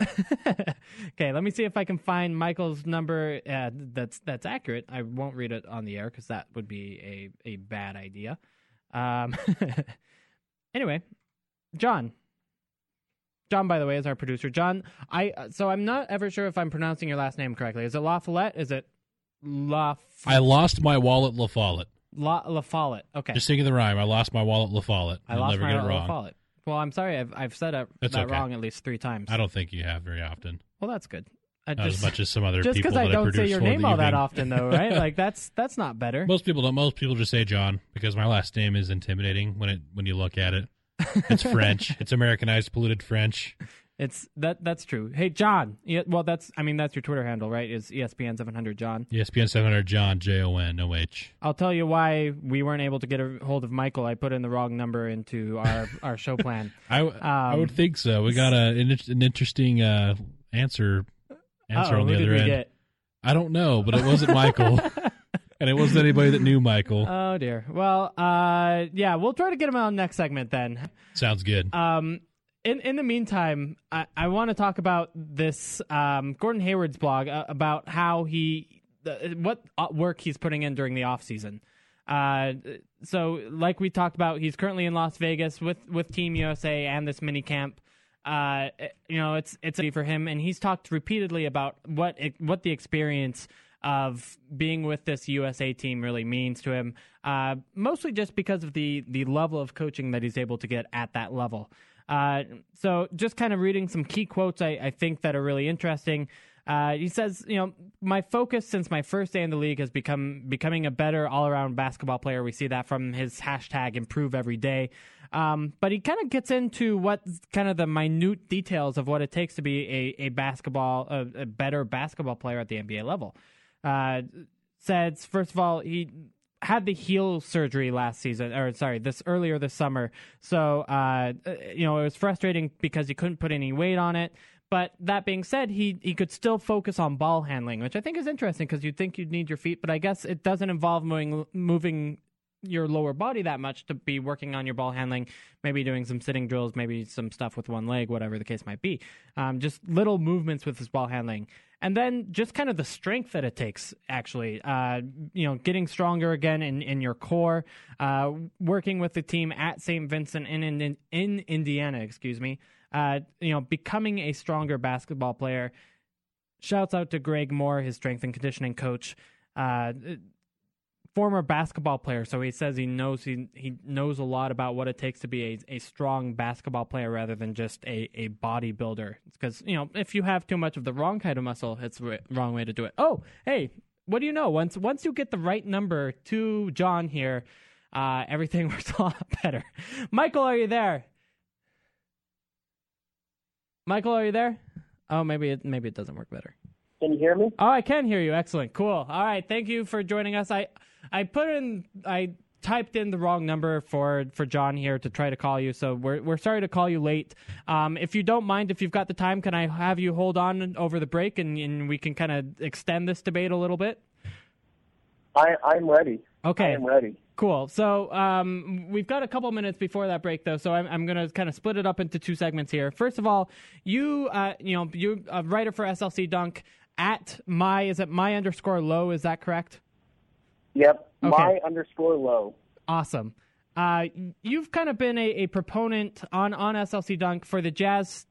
okay, let me see if I can find Michael's number uh, that's that's accurate. I won't read it on the air because that would be a, a bad idea. Um, anyway, John. John, by the way, is our producer. John, I uh, so I'm not ever sure if I'm pronouncing your last name correctly. Is it La Follette? Is it La I lost my wallet, La Follette. La, La Follette? Okay, Just thinking of the rhyme. I lost my wallet, La Follette. I I'll lost never my get it wrong. La. Follette. Well, I'm sorry. I've I've said it, that okay. wrong at least three times. I don't think you have very often. Well, that's good. I Not just, as much as some other just people because I don't say produce your name all that often, though, right? like that's that's not better. Most people don't. Most people just say John because my last name is intimidating when it when you look at it. It's French. it's Americanized, polluted French. It's that that's true. Hey, John. Yeah, well, that's I mean that's your Twitter handle, right? Is ESPN 700 John. ESPN 700 John J O N O H. I'll tell you why we weren't able to get a hold of Michael. I put in the wrong number into our our show plan. I I Um, would think so. We got a an, an interesting uh, answer answer on the other end. get? I don't know, but it wasn't Michael, and it wasn't anybody that knew Michael. Oh dear. Well, uh, yeah, we'll try to get him on next segment then. Sounds good. Um, in in the meantime, I, I want to talk about this um, Gordon Hayward's blog uh, about how he the, what uh, work he's putting in during the off season. Uh, so like we talked about, he's currently in Las Vegas with with Team USA and this mini camp. Uh, you know, it's it's for him, and he's talked repeatedly about what it, what the experience of being with this USA team really means to him. Uh, mostly just because of the the level of coaching that he's able to get at that level. Uh, so just kind of reading some key quotes I, I think that are really interesting. Uh, he says, you know, my focus since my first day in the league has become becoming a better all around basketball player. We see that from his hashtag improve every day. Um, but he kind of gets into what kind of the minute details of what it takes to be a, a basketball, a, a better basketball player at the NBA level. Uh, says, first of all, he had the heel surgery last season, or sorry, this earlier this summer. So, uh, you know, it was frustrating because he couldn't put any weight on it. But that being said, he he could still focus on ball handling, which I think is interesting because you'd think you'd need your feet, but I guess it doesn't involve moving moving your lower body that much to be working on your ball handling, maybe doing some sitting drills, maybe some stuff with one leg, whatever the case might be. Um, just little movements with his ball handling. And then just kind of the strength that it takes, actually. Uh, you know, getting stronger again in, in your core, uh, working with the team at St. Vincent in, in, in Indiana, excuse me uh, you know, becoming a stronger basketball player. Shouts out to Greg Moore, his strength and conditioning coach, uh, former basketball player. So he says he knows he he knows a lot about what it takes to be a, a strong basketball player rather than just a, a bodybuilder. Because you know, if you have too much of the wrong kind of muscle, it's the wrong way to do it. Oh, hey, what do you know? Once once you get the right number to John here, uh, everything works a lot better. Michael, are you there? Michael, are you there? Oh, maybe it maybe it doesn't work better. Can you hear me? Oh, I can hear you. Excellent. Cool. All right. Thank you for joining us. I I put in I typed in the wrong number for for John here to try to call you. So we're we're sorry to call you late. Um, if you don't mind, if you've got the time, can I have you hold on over the break and, and we can kind of extend this debate a little bit? I I'm ready. Okay. I am ready. Cool. So um, we've got a couple minutes before that break, though. So I'm, I'm going to kind of split it up into two segments here. First of all, you uh, you know you a writer for SLC Dunk at my is it my underscore low? Is that correct? Yep. Okay. My underscore low. Awesome. Uh, you've kind of been a, a proponent on on SLC Dunk for the Jazz,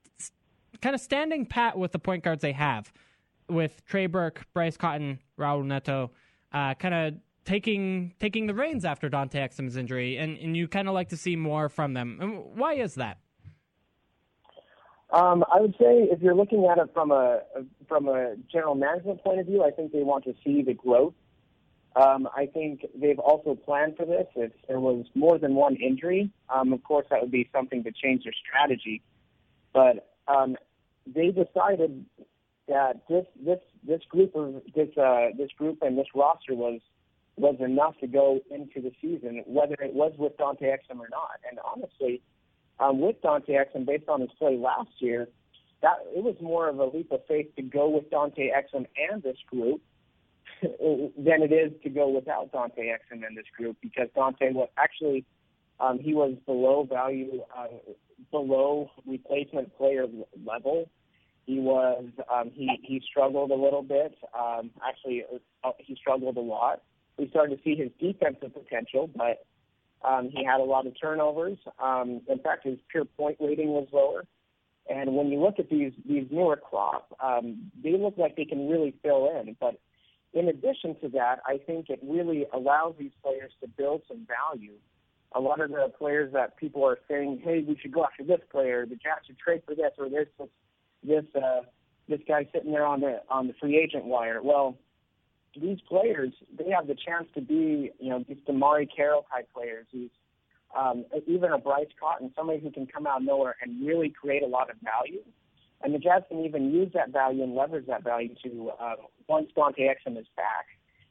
kind of standing pat with the point guards they have, with Trey Burke, Bryce Cotton, Raul Neto, uh, kind of taking taking the reins after Dante Exum's injury, and, and you kind of like to see more from them. why is that? Um, I would say if you're looking at it from a from a general management point of view, I think they want to see the growth. Um, I think they've also planned for this. If there was more than one injury, um, of course that would be something to change their strategy. But um, they decided that this this this group of this uh, this group and this roster was was enough to go into the season, whether it was with Dante Exum or not. And honestly, um, with Dante Exum, based on his play last year, that it was more of a leap of faith to go with Dante Exum and this group than it is to go without Dante Exum and this group because Dante was actually um, he was below value, uh, below replacement player level. He was um, he he struggled a little bit. Um, actually, uh, he struggled a lot we started to see his defensive potential, but um, he had a lot of turnovers. Um, in fact, his pure point rating was lower. And when you look at these these newer crop, um, they look like they can really fill in. But in addition to that, I think it really allows these players to build some value. A lot of the players that people are saying, "Hey, we should go after this player. The Jazz should trade for this or this this uh, this guy sitting there on the on the free agent wire." Well, these players, they have the chance to be, you know, these DeMarre Carroll type players, these um, even a Bryce Cotton, somebody who can come out of nowhere and really create a lot of value. And the Jazz can even use that value and leverage that value to, uh, once Dante Exum is back,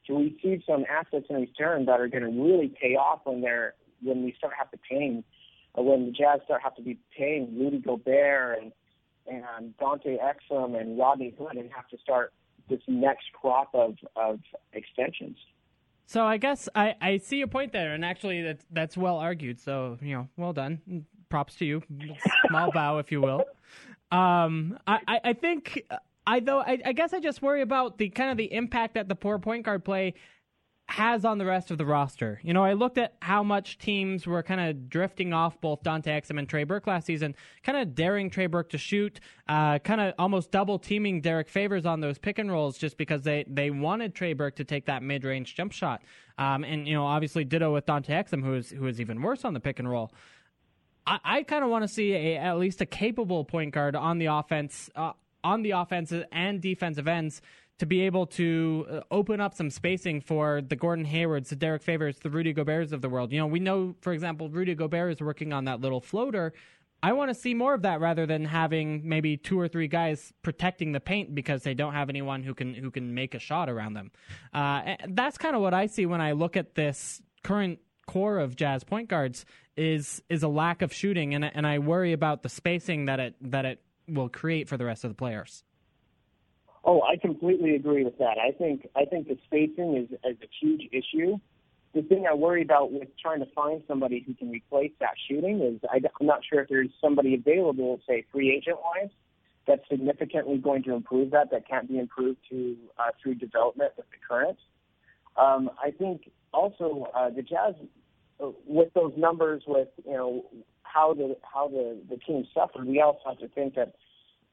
to receive some assets in return that are going to really pay off when they're when we start have to paying, uh, when the Jazz start have to be paying Rudy Gobert and and Dante Exum and Rodney Hood and have to start this next crop of, of extensions. So I guess I, I see your point there, and actually that's that's well argued. So you know, well done. Props to you. Small bow, if you will. Um, I, I, think I though I, I guess I just worry about the kind of the impact that the poor point guard play has on the rest of the roster. You know, I looked at how much teams were kind of drifting off both Dante Exum and Trey Burke last season, kind of daring Trey Burke to shoot, uh, kind of almost double teaming Derrick Favors on those pick and rolls just because they, they wanted Trey Burke to take that mid range jump shot. Um, and, you know, obviously ditto with Dante Exum, who is, who is even worse on the pick and roll. I, I kind of want to see a, at least a capable point guard on the offense. Uh, on the offensive and defensive ends to be able to uh, open up some spacing for the Gordon Haywards, the Derrick Favors, the Rudy Goberts of the world. You know, we know, for example, Rudy Gobert is working on that little floater. I want to see more of that rather than having maybe two or three guys protecting the paint because they don't have anyone who can who can make a shot around them. Uh, that's kind of what I see when I look at this current core of Jazz point guards is is a lack of shooting, and and I worry about the spacing that it that it will create for the rest of the players. Oh, I completely agree with that. I think I think the spacing is, is a huge issue. The thing I worry about with trying to find somebody who can replace that shooting is I, I'm not sure if there's somebody available, say free agent wise, that's significantly going to improve that. That can't be improved to uh, through development with the current. Um, I think also uh, the Jazz, with those numbers, with you know how the how the the team suffered, we also have to think that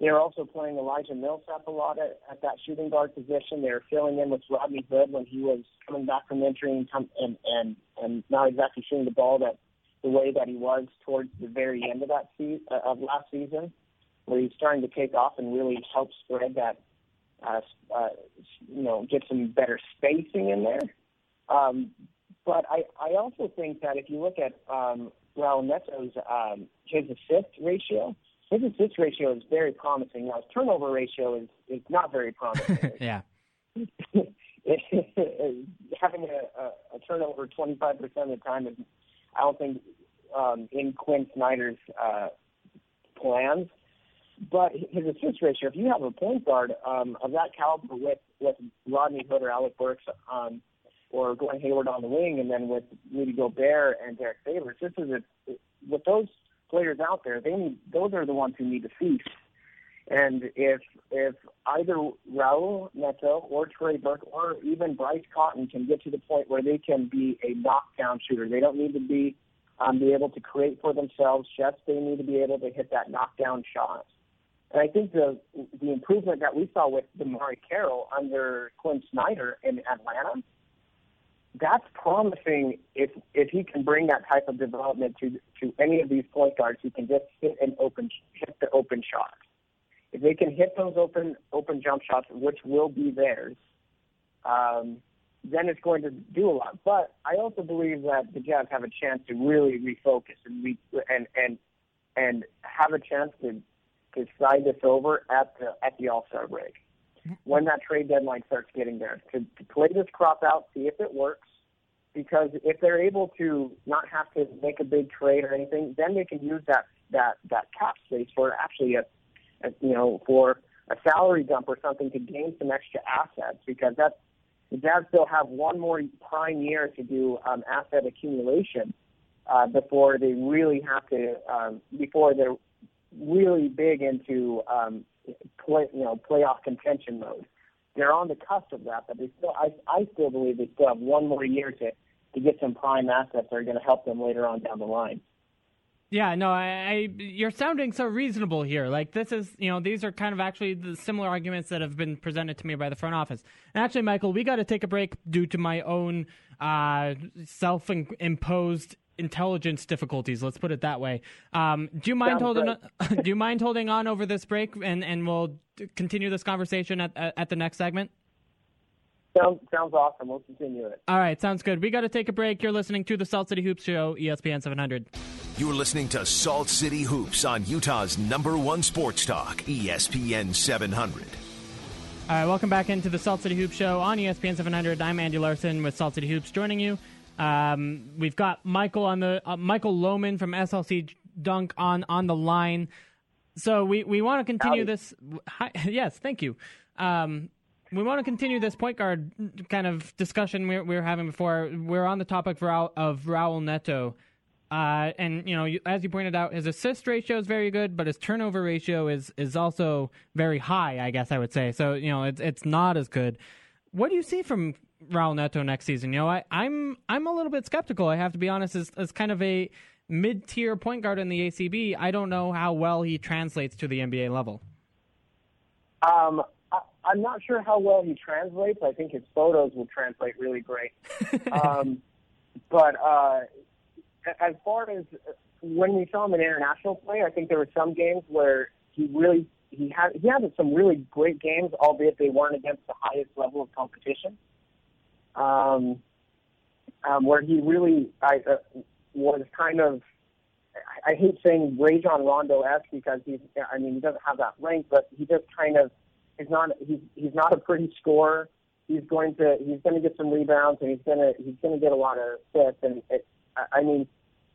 they're also playing Elijah Millsap a lot at, at that shooting guard position. They're filling in with Rodney Hood when he was coming back from injury and and, and and not exactly shooting the ball that the way that he was towards the very end of that se- uh, of last season, where he's starting to take off and really help spread that, uh, uh, you know, get some better spacing in there. Um, but I, I also think that if you look at um, Raul Neto's um, his assist ratio, his assist ratio is very promising. Now his turnover ratio is is not very promising. yeah. Having a, a, a turnover 25% of the time is, I don't think, um, in Quin Snyder's uh, plans. But his assist ratio, if you have a point guard um, of that caliber with with Rodney Hood or Alec Burks um, or Glenn Hayward on the wing, and then with Rudy Gobert and Derrick Favors, this is a with those players out there, they need those are the ones who need to feast. And if if either Raul Neto or Trey Burke or even Bryce Cotton can get to the point where they can be a knockdown shooter, they don't need to be um, be able to create for themselves. Just they need to be able to hit that knockdown shot. And I think the the improvement that we saw with DeMarre Carroll under Quin Snyder in Atlanta that's promising if if he can bring that type of development to to any of these point guards who can just hit an open hit the open shot. If they can hit those open open jump shots, which will be theirs, um, then it's going to do a lot. But I also believe that the Jazz have a chance to really refocus and re- and and and have a chance to to side this over at the at the All Star break when that trade deadline starts getting there to, to play this crop out, see if it works. Because if they're able to not have to make a big trade or anything, then they can use that that that cap space for actually a, a you know for a salary dump or something to gain some extra assets. Because that's the Jazz still have one more prime year to do um, asset accumulation uh, before they really have to um, before they're really big into um, play, you know, playoff contention mode. They're on the cusp of that, but they still, I, I still believe they still have one more year to to get some prime assets that are going to help them later on down the line. Yeah, no, I, I, you're sounding so reasonable here. Like this is, you know, these are kind of actually the similar arguments that have been presented to me by the front office. And actually, Michael, we got to take a break due to my own uh, self-imposed intelligence difficulties. Let's put it that way. Um, do you mind Sounds holding? On, do you mind holding on over this break, and and we'll continue this conversation at at the next segment? Sounds sounds awesome. We'll continue it. All right, sounds good. We got to take a break. You're listening to the Salt City Hoops Show, ESPN 700. You're listening to Salt City Hoops on Utah's number one sports talk, ESPN 700. All right, welcome back into the Salt City Hoops Show on ESPN 700. I'm Andy Larsen with Salt City Hoops, joining you um, we've got Michael on the uh, Michael Lohman from SLC Dunk on on the line. So we, we want to continue Howdy. this. Hi, yes, thank you. Um, we want to continue this point guard kind of discussion we, we were having before. We're on the topic of, of Raul Neto. Uh, and you know, as you pointed out, his assist ratio is very good, but his turnover ratio is is also very high. I guess I would say. So you know, it's it's not as good. What do you see from Raul Neto next season. You know, I, I'm I'm a little bit skeptical. I have to be honest. As, as kind of a mid-tier point guard in the ACB, I don't know how well he translates to the NBA level. Um, I, I'm not sure how well he translates. I think his photos will translate really great. um, but uh, as far as when we saw him in international play, I think there were some games where he really he had he had some really great games, albeit they weren't against the highest level of competition. Um, um, where he really I, uh, was kind of I, I hate saying Rajon Rondo esque because he's I mean he doesn't have that length, but he just kind of is not he's he's not a pretty scorer. He's going to he's going to get some rebounds and he's going to he's going to get a lot of assists and it, I mean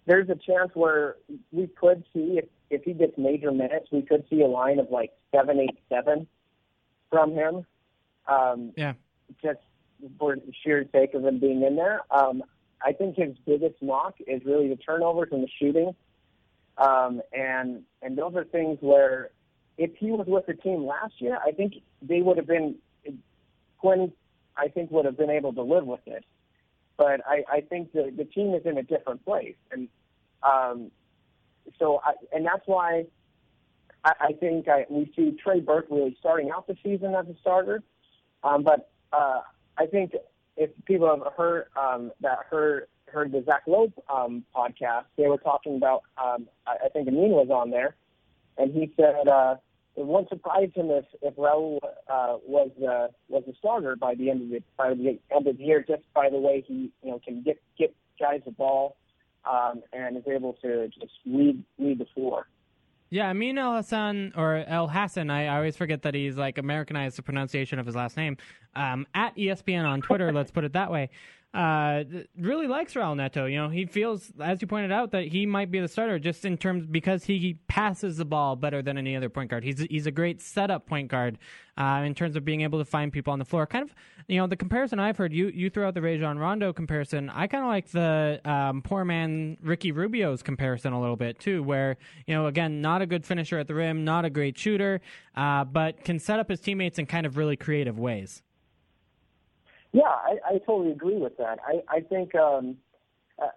there's a chance where we could see if if he gets major minutes we could see a line of like seven eight seven from him. Um, yeah. Just for sheer sake of him being in there. Um, I think his biggest knock is really the turnovers and the shooting. Um, and and those are things where if he was with the team last year, I think they would have been Quin. I think would have been able to live with it. But I, I think the the team is in a different place, and um, so I, and that's why I, I think I, we see Trey Burke really starting out the season as a starter. Um, but uh, I think if people have heard um, that heard heard the Zach Lowe um, podcast, they were talking about. Um, I, I think Amin was on there, and he said uh, it won't surprise him if if Raul uh, was uh, was a starter by the end of the by the end of the year, just by the way he you know can get get guys the ball um, and is able to just read read the floor. Yeah, Amin Elhassan or Elhassan. I, I always forget that he's like Americanized the pronunciation of his last name. Um, at ESPN on Twitter, let's put it that way uh, really likes Raul Neto. You know, he feels, as you pointed out, that he might be the starter just in terms because he passes the ball better than any other point guard. He's he's a great setup point guard uh, in terms of being able to find people on the floor. Kind of, you know, the comparison I've heard you you throw out the Rajon Rondo comparison. I kind of like the um, poor man Ricky Rubio's comparison a little bit too, where you know, again, not a good finisher at the rim, not a great shooter, uh, but can set up his teammates in kind of really creative ways. Yeah, I, I totally agree with that. I, I think um,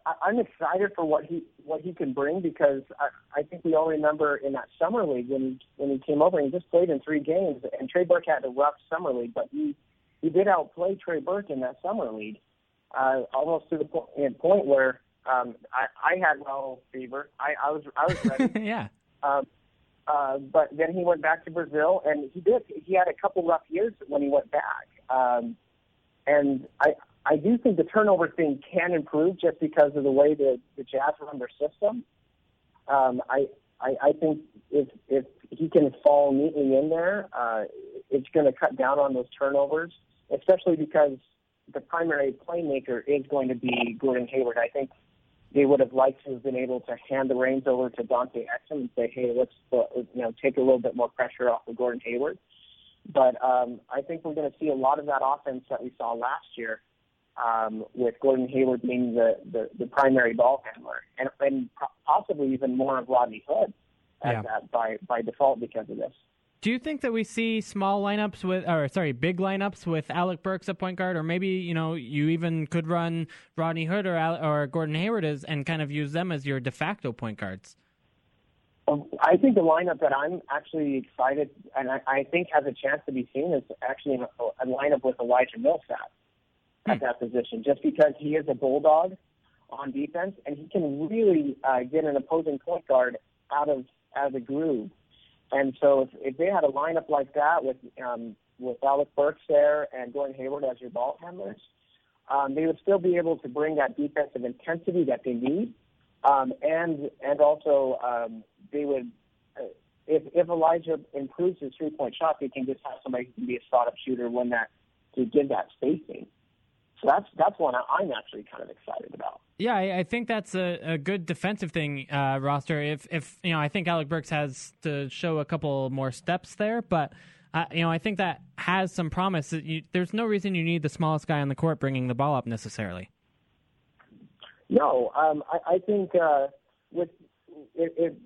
I, I'm excited for what he what he can bring because I, I think we all remember in that summer league when he when he came over and he just played in three games and Trey Burke had a rough summer league, but he he did outplay Trey Burke in that summer league, uh, almost to the po- point where um, I, I had Raul fever. I, I was I was ready. yeah. Um, uh, but then he went back to Brazil, and he did. He had a couple rough years when he went back. Um, and I I do think the turnover thing can improve just because of the way the, the Jazz run their system. Um, I, I I think if if he can fall neatly in there, uh, it's going to cut down on those turnovers, especially because the primary playmaker is going to be Gordon Hayward. I think they would have liked to have been able to hand the reins over to Dante Exum and say, hey, let's uh, you know take a little bit more pressure off of Gordon Hayward. But um, I think we're going to see a lot of that offense that we saw last year um, with Gordon Hayward being the, the, the primary ball handler, and, and possibly even more of Rodney Hood at yeah. that by, by default because of this. Do you think that we see small lineups with, or sorry, big lineups with Alec Burks at point guard, or maybe you know you even could run Rodney Hood or or Gordon Hayward as and kind of use them as your de facto point guards? Um, I think the lineup that I'm actually excited and I, I think has a chance to be seen is actually a, a lineup with Elijah Millsap at hmm. that position, just because he is a bulldog on defense and he can really uh, get an opposing point guard out of out of the groove. And so if, if they had a lineup like that with um, with Alec Burks there and Gordon Hayward as your ball handlers, um, they would still be able to bring that defensive intensity that they need, um, and and also um, they would, uh, if if Elijah improves his three point shot, they can just have somebody who can be a spot up shooter when that to give that spacing. So that's that's one I'm actually kind of excited about. Yeah, I, I think that's a, a good defensive thing uh, roster. If if you know, I think Alec Burks has to show a couple more steps there, but. Uh, you know, I think that has some promise. You, there's no reason you need the smallest guy on the court bringing the ball up necessarily. No, um, I, I think uh, with it, it,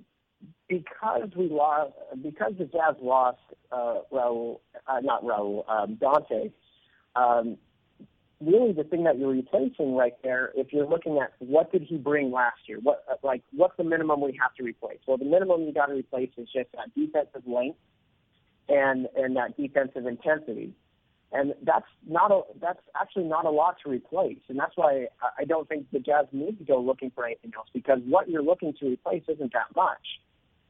because we lost, because the Jazz lost uh, Raul, uh, not Raul, um, Dante. Um, really, the thing that you're replacing right there, if you're looking at what did he bring last year, what uh, like what's the minimum we have to replace? Well, the minimum you got to replace is just that defensive length and and that defensive intensity. And that's not a that's actually not a lot to replace, and that's why I don't think the Jazz need to go looking for anything else because what you're looking to replace isn't that much.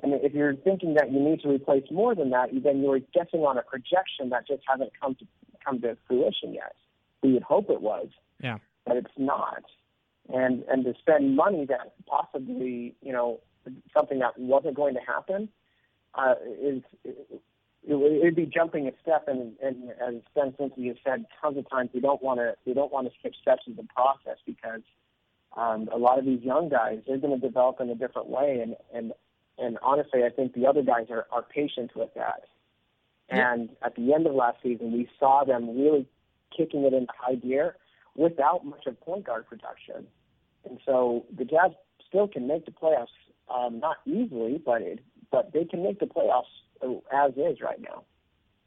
And if you're thinking that you need to replace more than that, then you're guessing on a projection that just hasn't come to come to fruition yet. We would hope it was, yeah, but it's not. And and to spend money that possibly you know something that wasn't going to happen uh, is it, would be jumping a step. And, and as Ben Simpson has said tons of times, we don't want to we don't want to skip steps in the process because um, a lot of these young guys they're going to develop in a different way. And and and honestly, I think the other guys are, are patient with that. And at the end of last season, we saw them really kicking it into high gear without much of point guard production. And so the Jazz still can make the playoffs, um, not easily, but it, but they can make the playoffs as is right now.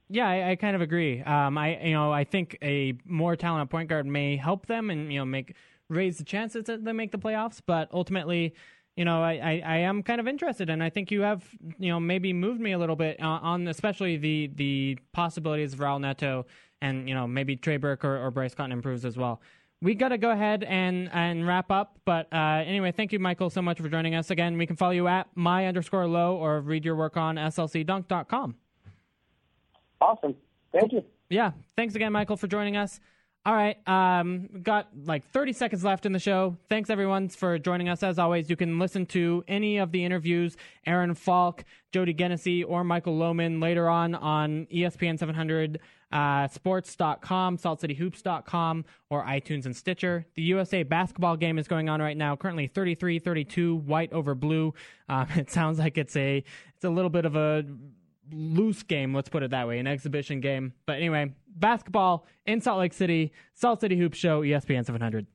Yeah, I, I kind of agree. Um, I you know I think a more talented point guard may help them and you know make raise the chances that they make the playoffs, but ultimately you know, I, I, I, am kind of interested, and I think you have, you know, maybe moved me a little bit on, on especially the the possibilities of Raul Neto, and you know, maybe Trey Burke or, or Bryce Cotton improves as well. We got to go ahead and and wrap up, but uh, anyway, thank you, Michael, so much for joining us again. We can follow you at my underscore low or read your work on slcdunk.com. Awesome, thank you. Yeah, thanks again, Michael, for joining us. All right. Um, got like 30 seconds left in the show. Thanks everyone for joining us. As always, you can listen to any of the interviews, Aaron Falk, Jody Genessy, or Michael Lohman later on on ESPN 700 uh, sports.com, saltcityhoops.com, or iTunes and Stitcher. The USA basketball game is going on right now, currently 33-32, white over blue. Um, it sounds like it's a it's a little bit of a loose game, let's put it that way, an exhibition game. But anyway, basketball in Salt Lake City, Salt City Hoops Show, ESPN 700.